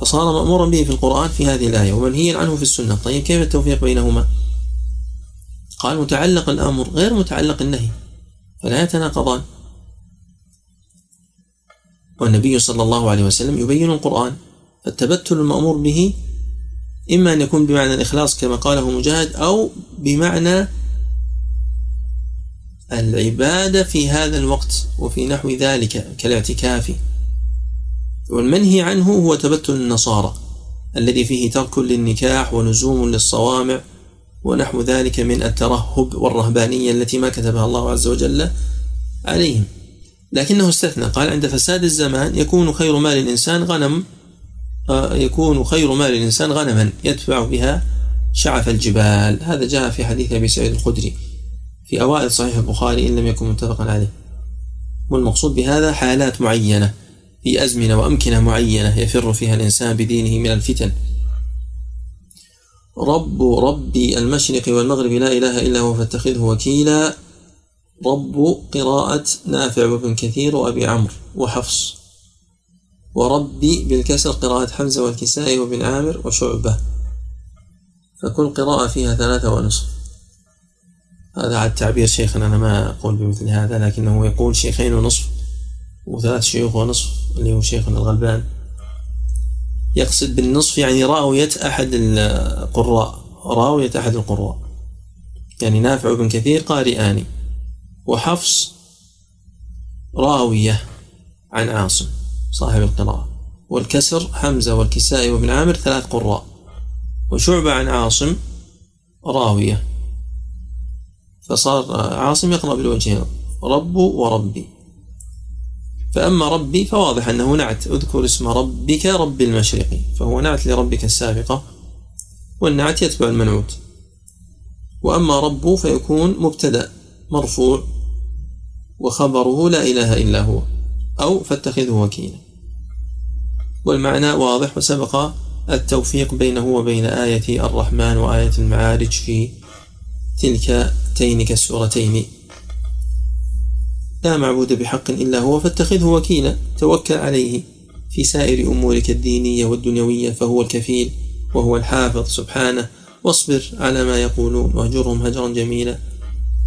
فصار مأمورا به في القرآن في هذه الآية ومنهيا عنه في السنة. طيب كيف التوفيق بينهما؟ قال متعلق الأمر غير متعلق النهي فلا يتناقضان. والنبي صلى الله عليه وسلم يبين القرآن فالتبتل المأمور به إما أن يكون بمعنى الإخلاص كما قاله مجاهد أو بمعنى العبادة في هذا الوقت وفي نحو ذلك كالاعتكاف. والمنهي عنه هو تبتل النصارى الذي فيه ترك للنكاح ولزوم للصوامع ونحو ذلك من الترهب والرهبانية التي ما كتبها الله عز وجل عليهم. لكنه استثنى قال عند فساد الزمان يكون خير مال الإنسان غنم آه، يكون خير مال الإنسان غنما يدفع بها شعف الجبال. هذا جاء في حديث أبي سعيد الخدري في أوائل صحيح البخاري إن لم يكن متفقا عليه. والمقصود بهذا حالات معينة. في أزمنة وأمكنة معينة يفر فيها الإنسان بدينه من الفتن. رب ربي المشرق والمغرب لا إله إلا هو فاتخذه وكيلا. رب قراءة نافع وابن كثير وأبي عمرو وحفص. وربي بالكسر قراءة حمزة والكسائي وابن عامر وشعبة. فكل قراءة فيها ثلاثة ونصف. هذا على تعبير شيخنا أنا ما أقول بمثل هذا لكنه يقول شيخين ونصف. وثلاث شيوخ ونصف اللي هو شيخنا الغلبان. يقصد بالنصف يعني رأوية أحد القراء رأوية أحد القراء. يعني نافع بن كثير قارئان وحفص راوية عن عاصم صاحب القراءة. والكسر حمزة والكسائي وابن عامر ثلاث قراء. وشعبة عن عاصم راوية. فصار عاصم يقرأ بالوجهين رب وربي. فأما ربي فواضح أنه نعت. اذكر اسم ربك رب المشرق. فهو نعت لربك السابقة والنعت يتبع المنعوت. وأما رب فيكون مبتدأ مرفوع وخبره لا إله إلا هو أو فاتخذه وكيلا. والمعنى واضح وسبق التوفيق بينه وبين آية الرحمن وآية المعارج في تلك تين السورتين. لا معبود بحق إلا هو فاتخذه وكيلا. توكل عليه. في سائر أمورك الدينية والدنيوية فهو الكفيل وهو الحافظ. سبحانه. واصبر على ما يقولون. واهجرهم هجرا جميلا.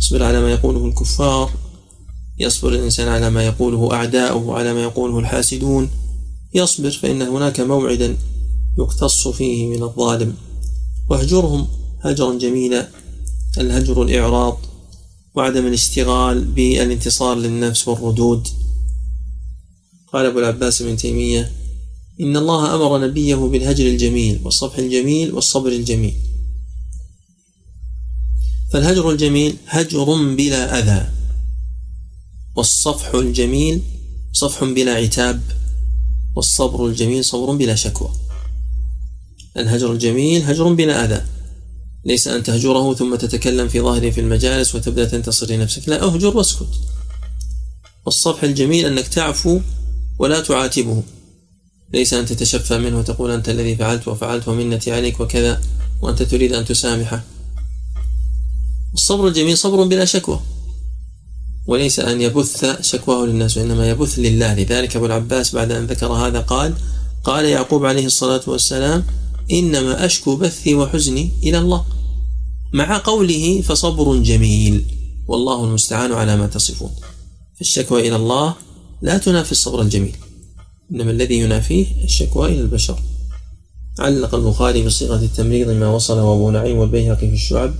يصبر على ما يقوله الكفار. يصبر الإنسان على ما يقوله أعداؤه وعلى ما يقوله الحاسدون. يصبر فإن هناك موعدا يقتص فيه من الظالم. واهجرهم هجرا جميلا. الهجر الإعراض. وعدم الاشتغال بالانتصار للنفس والردود. قال أبو العباس بن تيمية إن الله أمر نبيه بالهجر الجميل والصفح الجميل والصبر الجميل. فالهجر الجميل هجر بلا أذى والصفح الجميل صفح بلا عتاب والصبر الجميل صبر بلا شكوى. الهجر الجميل هجر بلا أذى. ليس أن تهجره ثم تتكلم في ظهره في المجالس وتبدأ تنتصر لنفسك. لا أهجر واسكت. والصفح الجميل أنك تعفو ولا تعاتبه. ليس أن تتشفى منه وتقول أنت الذي فعلت وفعلت ومنتي عليك وكذا وأنت تريد أن تسامحه. الصبر الجميل صبر بلا شكوى. وليس أن يبث شكواه للناس وإنما يبث لله. لذلك أبو العباس بعد أن ذكر هذا قال قال يعقوب عليه الصلاة والسلام إنما أشكو بثي وحزني إلى الله. مع قوله فصبر جميل والله المستعان على ما تصفون. فالشكوى إلى الله لا تنافي الصبر الجميل إنما الذي ينافيه الشكوى إلى البشر. علق البخاري بصيغة التمريض ما وصله أبو نعيم والبيهقي في الشعب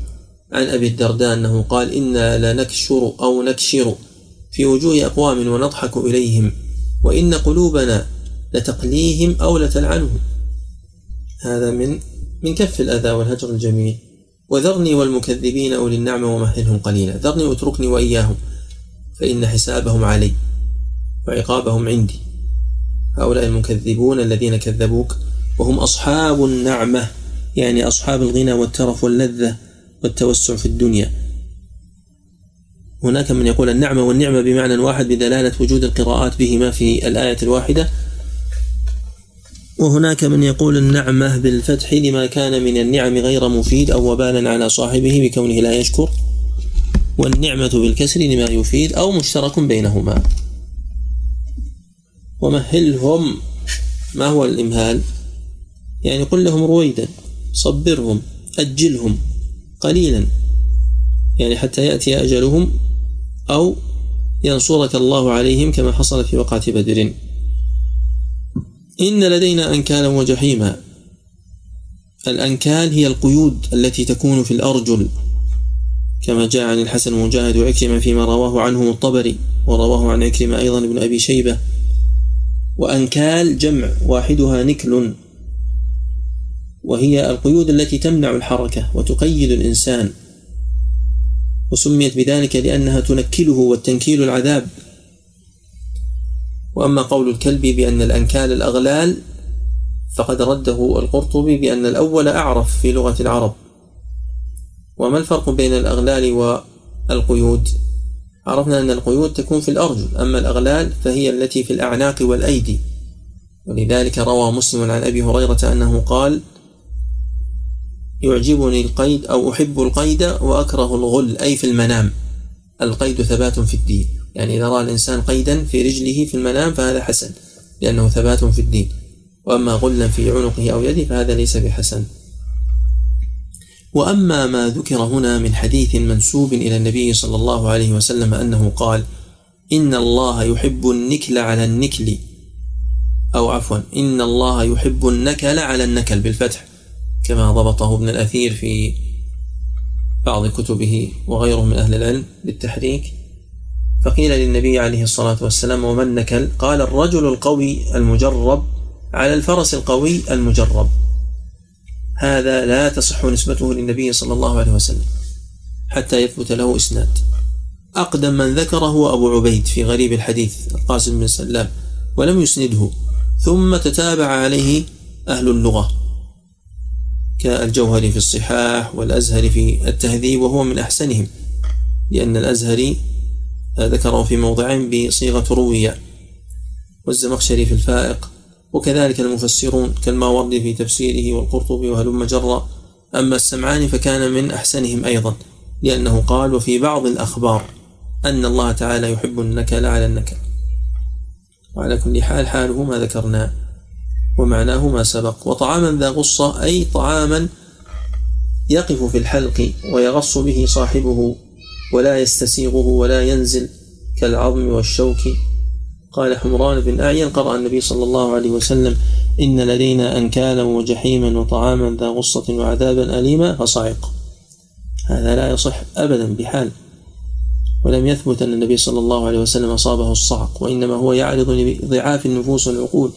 عن أبي الدرداء أنه قال إنا لنكشر أو نكشر في وجوه أقوام ونضحك إليهم وإن قلوبنا لتقليهم أو لتلعنهم. هذا من من كف الأذى والهجر الجميل. وذرني والمكذبين أولي النعمة ومهلهم قليلا. ذرني واتركني وإياهم فإن حسابهم علي وعقابهم عندي. هؤلاء المكذبون الذين كذبوك وهم أصحاب النعمة يعني أصحاب الغنى والترف واللذة والتوسع في الدنيا. هناك من يقول النعمة والنعمة بمعنى واحد بدلالة وجود القراءات بهما في الآية الواحدة. وهناك من يقول النعمة بالفتح لما كان من النعم غير مفيد أو وبالا على صاحبه بكونه لا يشكر والنعمة بالكسر لما يفيد أو مشترك بينهما. ومهلهم ما هو الإمهال؟ يعني قل لهم رويدا صبرهم أجلهم قليلا. يعني حتى يأتي أجلهم أو ينصرك الله عليهم كما حصل في وقعة بدر. إن لدينا أنكالا وجحيما. الأنكال هي القيود التي تكون في الأرجل كما جاء عن الحسن ومجاهد وعكرمة فيما رواه عنهم الطبري ورواه عن عكرمة أيضا ابن أبي شيبة. وأنكال جمع واحدها نكل. وهي القيود التي تمنع الحركة وتقيد الإنسان. وسميت بذلك لأنها تنكله والتنكيل العذاب. وأما قول الكلب بأن الأنكال الأغلال فقد رده القرطبي بأن الأول أعرف في لغة العرب. وما الفرق بين الأغلال والقيود؟ عرفنا أن القيود تكون في الأرجل أما الأغلال فهي التي في الأعناق والأيدي. ولذلك روى مسلم عن أبي هريرة أنه قال يعجبني القيد أو أحب القيد وأكره الغل أي في المنام. القيد ثبات في الدين. يعني إذا رأى الإنسان قيدا في رجله في المنام فهذا حسن لأنه ثبات في الدين. وأما غلا في عنقه أو يده فهذا ليس بحسن. وأما ما ذكر هنا من حديث منسوب إلى النبي صلى الله عليه وسلم أنه قال إن الله يحب النكل على النكل. أو عفوا إن الله يحب النكل على النكل بالفتح كما ضبطه ابن الأثير في بعض كتبه وغيره من أهل العلم بالتحريك. فقيل للنبي عليه الصلاة والسلام ومن نكل قال الرجل القوي المجرب على الفرس القوي المجرب. هذا لا تصح نسبته للنبي صلى الله عليه وسلم حتى يثبت له إسناد. أقدم من ذكره هو أبو عبيد في غريب الحديث القاسم بن سلام ولم يسنده ثم تتابع عليه أهل اللغة كالجوهري في الصحاح والأزهري في التهذيب وهو من أحسنهم لأن الأزهري ذكره في موضعين بصيغة روية. والزمخشري في الفائق وكذلك المفسرون كالماوردي في تفسيره والقرطبي وهلم جرا أما السمعاني فكان من أحسنهم أيضا لأنه قال وفي بعض الأخبار أن الله تعالى يحب النكل على النكل. وعلى كل حال حاله ما ذكرنا ومعناه ما سبق. وطعاما ذا غصة أي طعاما يقف في الحلق ويغص به صاحبه ولا يستسيغه ولا ينزل كالعظم والشوك. قال حمران بن أعين قرأ النبي صلى الله عليه وسلم إن لدينا أنكالا وجحيما وطعاما ذا غصة وعذابا أليما فصعق. هذا لا يصح أبدا بحال. ولم يثبت أن النبي صلى الله عليه وسلم أصابه الصعق وإنما هو يعرض لضعاف النفوس والعقول.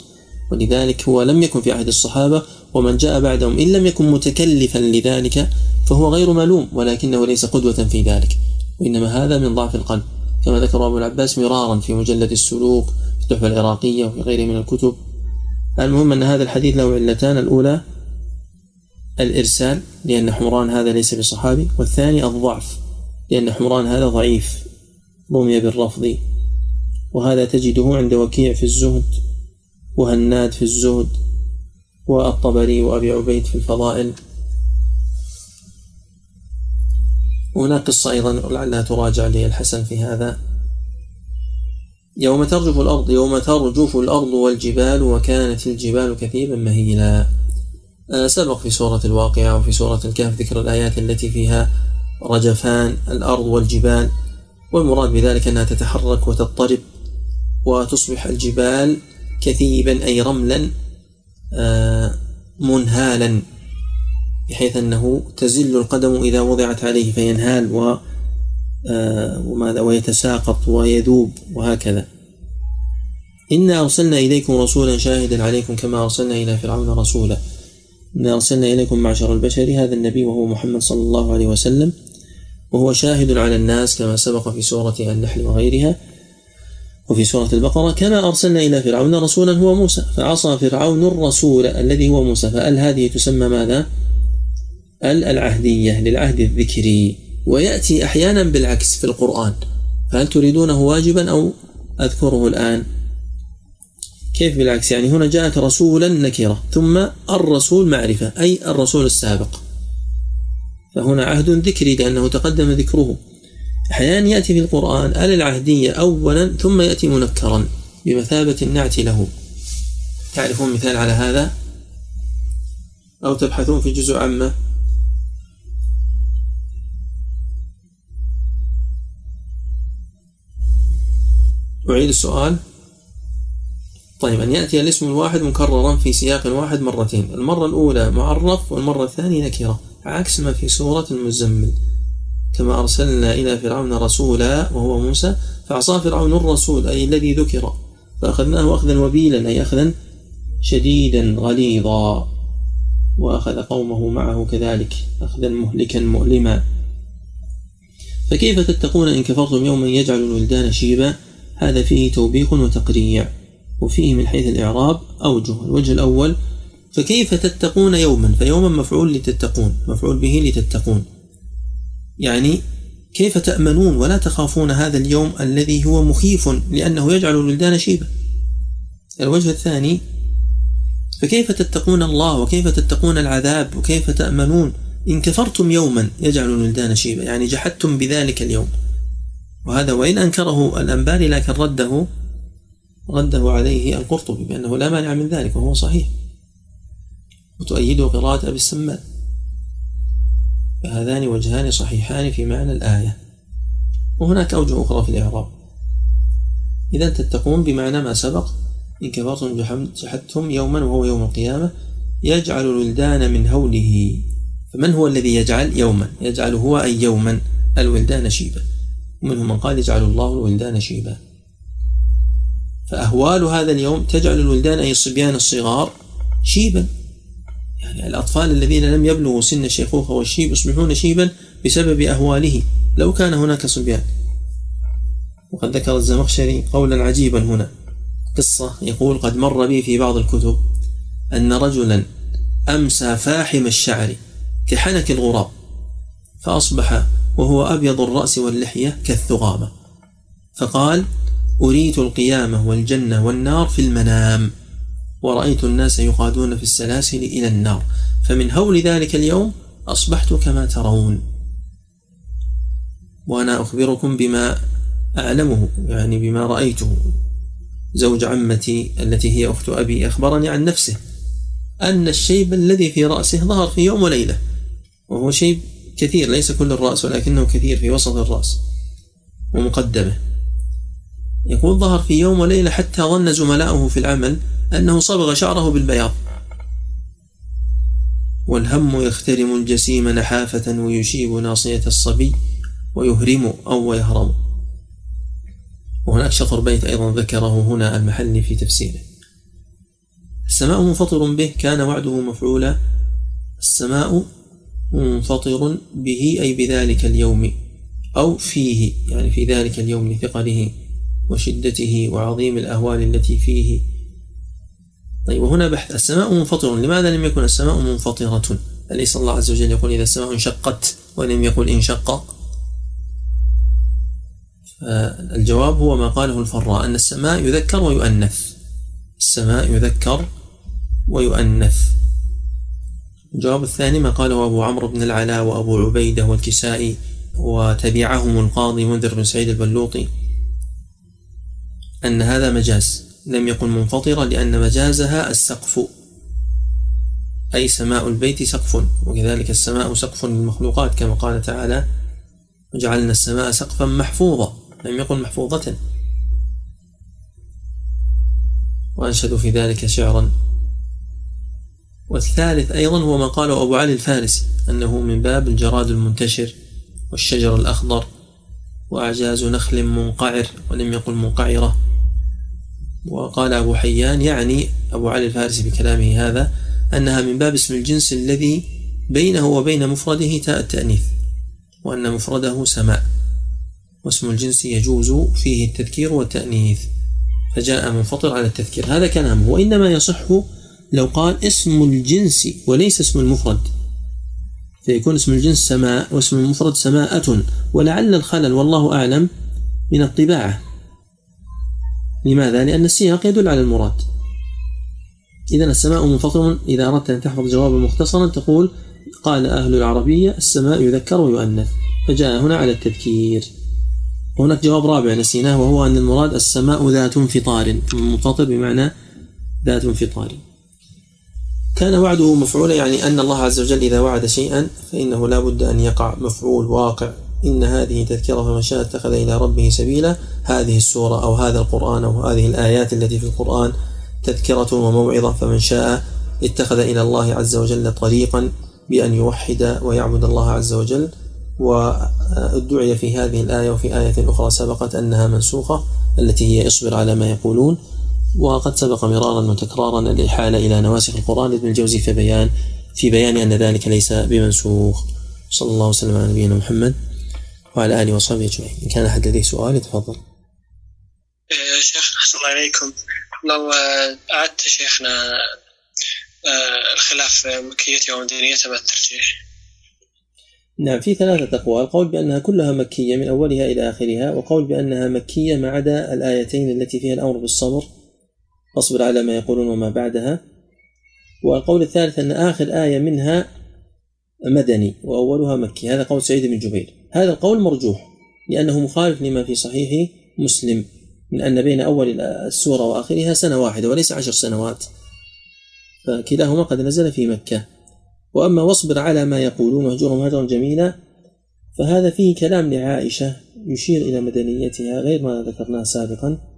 ولذلك هو لم يكن في عهد الصحابة ومن جاء بعدهم إن لم يكن متكلفا لذلك فهو غير ملوم ولكنه ليس قدوة في ذلك. وإنما هذا من ضعف القلب. كما ذكر أبو العباس مرارا في مجلد السلوك في التحفة العراقية وفي غيره من الكتب. المهم أن هذا الحديث له علتان الأولى الإرسال لأن حمران هذا ليس بصحابي والثاني الضعف لأن حمران هذا ضعيف رمي بالرفض. وهذا تجده عند وكيع في الزهد وهناد في الزهد والطبري وأبي عبيد في الفضائل. وهناك قصة أيضا لعلها تراجع للحسن في هذا. يوم ترجف الأرض يوم ترجف الأرض والجبال وكانت الجبال كثيبا مهيلا. آه، سبق في سورة الواقعة وفي سورة الكهف ذكر الآيات التي فيها رجفان الأرض والجبال والمراد بذلك أنها تتحرك وتضطرب وتصبح الجبال كثيبا أي رملا آه، منهالا. بحيث أنه تزل القدم إذا وضعت عليه فينهال و آه، وماذا ويتساقط ويذوب وهكذا. إنا أرسلنا إليكم رسولا شاهدا عليكم كما أرسلنا إلى فرعون رسولا. إنا أرسلنا إليكم معشر البشر هذا النبي وهو محمد صلى الله عليه وسلم وهو شاهد على الناس كما سبق في سورة النحل وغيرها وفي سورة البقرة. كما أرسلنا إلى فرعون رسولا هو موسى فعصى فرعون الرسول الذي هو موسى فأل هذه تسمى ماذا؟ ال العهدية للعهد الذكري ويأتي أحيانا بالعكس في القرآن. فهل تريدونه واجبا أو أذكره الآن؟ كيف بالعكس؟ يعني هنا جاءت رسولا نكرة ثم الرسول معرفة أي الرسول السابق. فهنا عهد ذكري لأنه تقدم ذكره. أحيانا يأتي في القرآن أل العهدية أولا ثم يأتي منكرا بمثابة النعت له. تعرفون مثال على هذا؟ أو تبحثون في جزء عامة؟ أعيد السؤال. طيب أن يأتي الاسم الواحد مكررا في سياق واحد مرتين. المرة الأولى معرف والمرة الثانية نكرة عكس ما في سورة المزمل. كما أرسلنا إلى فرعون رسولا وهو موسى فعصى فرعون الرسول أي الذي ذكر. فأخذناه أخذا وبيلا أي أخذا شديدا غليظا. وأخذ قومه معه كذلك أخذا مهلكا مؤلما. فكيف تتقون إن كفرتم يوما يجعل الولدان شيبا؟ هذا فيه توبيخ وتقريع وفيه من حيث الإعراب أوجه الوجه الأول فكيف تتقون يوما؟ فيوما مفعول لتتقون مفعول به لتتقون. يعني كيف تأمنون ولا تخافون هذا اليوم الذي هو مخيف لأنه يجعل الولدان شيبا الوجه الثاني فكيف تتقون الله؟ وكيف تتقون العذاب؟ وكيف تأمنون؟ إن كفرتم يوما يجعل الولدان شيبا يعني جحدتم بذلك اليوم. وهذا وإن أنكره الأنباري لكن رده رده عليه القرطبي بأنه لا مانع من ذلك وهو صحيح. وتؤيده قراءة أبي السمان فهذان وجهان صحيحان في معنى الآية. وهناك أوجه أخرى في الإعراب. إذا تتقون بمعنى ما سبق إن كفرتم جحدتم يوما وهو يوم القيامة يجعل الولدان من هوله. فمن هو الذي يجعل يوما؟ يجعل هو أي يوما؟ الولدان شيبا. ومنهم من قال يجعل الله الولدان شيبا. فأهوال هذا اليوم تجعل الولدان أي الصبيان الصغار شيبا. يعني الأطفال الذين لم يبلغوا سن الشيخوخة والشيب يصبحون شيبا بسبب أهواله. لو كان هناك صبيان. وقد ذكر الزمخشري قولا عجيبا هنا. قصة يقول قد مر بي في بعض الكتب أن رجلا أمسى فاحم الشعر كحنك الغراب فأصبح وهو أبيض الرأس واللحية كالثغامة. فقال أريت القيامة والجنة والنار في المنام. ورأيت الناس يقادون في السلاسل إلى النار. فمن هول ذلك اليوم أصبحت كما ترون. وأنا أخبركم بما أعلمه يعني بما رأيته. زوج عمتي التي هي أخت أبي أخبرني عن نفسه أن الشيب الذي في رأسه ظهر في يوم وليلة وهو شيب كثير ليس كل الرأس ولكنه كثير في وسط الرأس ومقدمه. يقول ظهر في يوم وليلة حتى ظن زملاؤه في العمل أنه صبغ شعره بالبياض. والهم يخترم الجسيم نحافة ويشيب ناصية الصبي ويهرم أو يهرم. وهناك شطر بيت أيضا ذكره هنا المحلي في تفسيره. السماء منفطر به كان وعده مفعولا. السماء منفطر به أي بذلك اليوم أو فيه يعني في ذلك اليوم لثقله وشدته وعظيم الأهوال التي فيه. طيب وهنا بحث. السماء منفطر. لماذا لم يكن السماء منفطرة؟ أليس الله عز وجل يقول إذا السماء انشقت ولم يقل انشق؟ الجواب هو ما قاله الفراء أن السماء يذكر ويؤنث. السماء يذكر ويؤنث. الجواب الثاني ما قاله أبو عمرو بن العلاء وأبو عبيدة والكسائي وتبعهم القاضي منذر بن سعيد البلوطي أن هذا مجاز لم يكن منفطرا لأن مجازها السقف أي سماء البيت سقف وكذلك السماء سقف للمخلوقات كما قال تعالى وجعلنا السماء سقفا محفوظا لم يقل محفوظة. وأنشدوا في ذلك شعرا والثالث أيضا هو ما قاله أبو علي الفارسي أنه من باب الجراد المنتشر والشجر الأخضر وأعجاز نخل منقعر ولم يقل منقعرة. وقال أبو حيان يعني أبو علي الفارسي بكلامه هذا أنها من باب اسم الجنس الذي بينه وبين مفرده تاء التأنيث وأن مفرده سماء واسم الجنس يجوز فيه التذكير والتأنيث فجاء منفطر على التذكير. هذا كلامه وإنما يصح لو قال اسم الجنس وليس اسم المفرد فيكون اسم الجنس سماء واسم المفرد سماءة ولعل الخلل والله أعلم من الطباعة. لماذا؟ لأن السياق يدل على المراد. إذا السماء منفطر إذا أردت أن تحفظ جوابا مختصرا تقول قال أهل العربية السماء يذكر ويؤنث فجاء هنا على التذكير. وهناك جواب رابع نسيناه وهو أن المراد السماء ذات انفطار منفطر بمعنى ذات انفطار. كان وعده مفعولا يعني أن الله عز وجل إذا وعد شيئا فإنه لا بد أن يقع مفعول واقع. إن هذه تذكرة فمن شاء اتخذ إلى ربه سبيلا. هذه السورة أو هذا القرآن أو هذه الآيات التي في القرآن تذكرة وموعظة فمن شاء اتخذ إلى الله عز وجل طريقا بأن يوحد ويعبد الله عز وجل. وادعي في هذه الآية وفي آية أخرى سبقت أنها منسوخة التي هي اصبر على ما يقولون. وقد سبق مرارا وتكرارا الإحالة إلى نواسخ القرآن لابن الجوزي في بيان في بيان أن ذلك ليس بمنسوخ. صلى الله وسلم على نبينا محمد وعلى آله وصحبه أجمعين. إن كان أحد لديه سؤال يتفضل. إيه، شيخ أحسن الله إليكم. لو أعدت شيخنا آه، الخلاف مكيته ومدنيته ما الترجيح نعم في ثلاثة أقوال. قول بأنها كلها مكية من أولها إلى آخرها وقول بأنها مكية ما عدا الآيتين التي فيها الأمر بالصبر فاصبر على ما يقولون وما بعدها. والقول الثالث أن آخر آية منها مدني وأولها مكي. هذا قول سعيد بن جبير. هذا القول مرجوح لأنه مخالف لما في صحيح مسلم من أن بين أول السورة وآخرها سنة واحدة وليس عشر سنوات. فكلاهما قد نزل في مكة. وأما واصبر على ما يقولون واهجرهم هجرا جميلا فهذا فيه كلام لعائشة يشير إلى مدنيتها غير ما ذكرناه سابقا.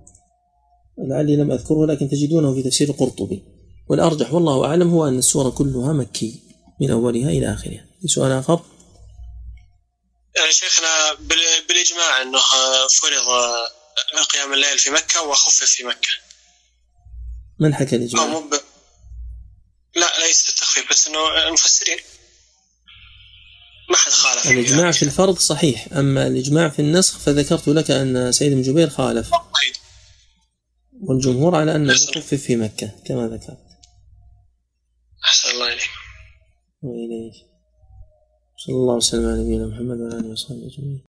لعلي لم أذكره لكن تجدونه في تفسير القرطبي. والأرجح والله أعلم هو أن السورة كلها مكي من أولها إلى آخرها. سؤال آخر؟ يعني شيخنا بالإجماع أنه فرض قيام الليل في مكة وخفف في مكة. من حكى الإجماع؟ مب... لا ليس التخفيف بس أنه المفسرين. ما حد خالف الإجماع في الفرض صحيح أما الإجماع في النسخ فذكرت لك أن سيد بن جبير خالف. والجمهور على أنه خفف في مكة كما ذكرت. أحسن الله إليك. وإليك. صلى الله وسلم على نبينا محمد وعلى آله وصحبه أجمعين.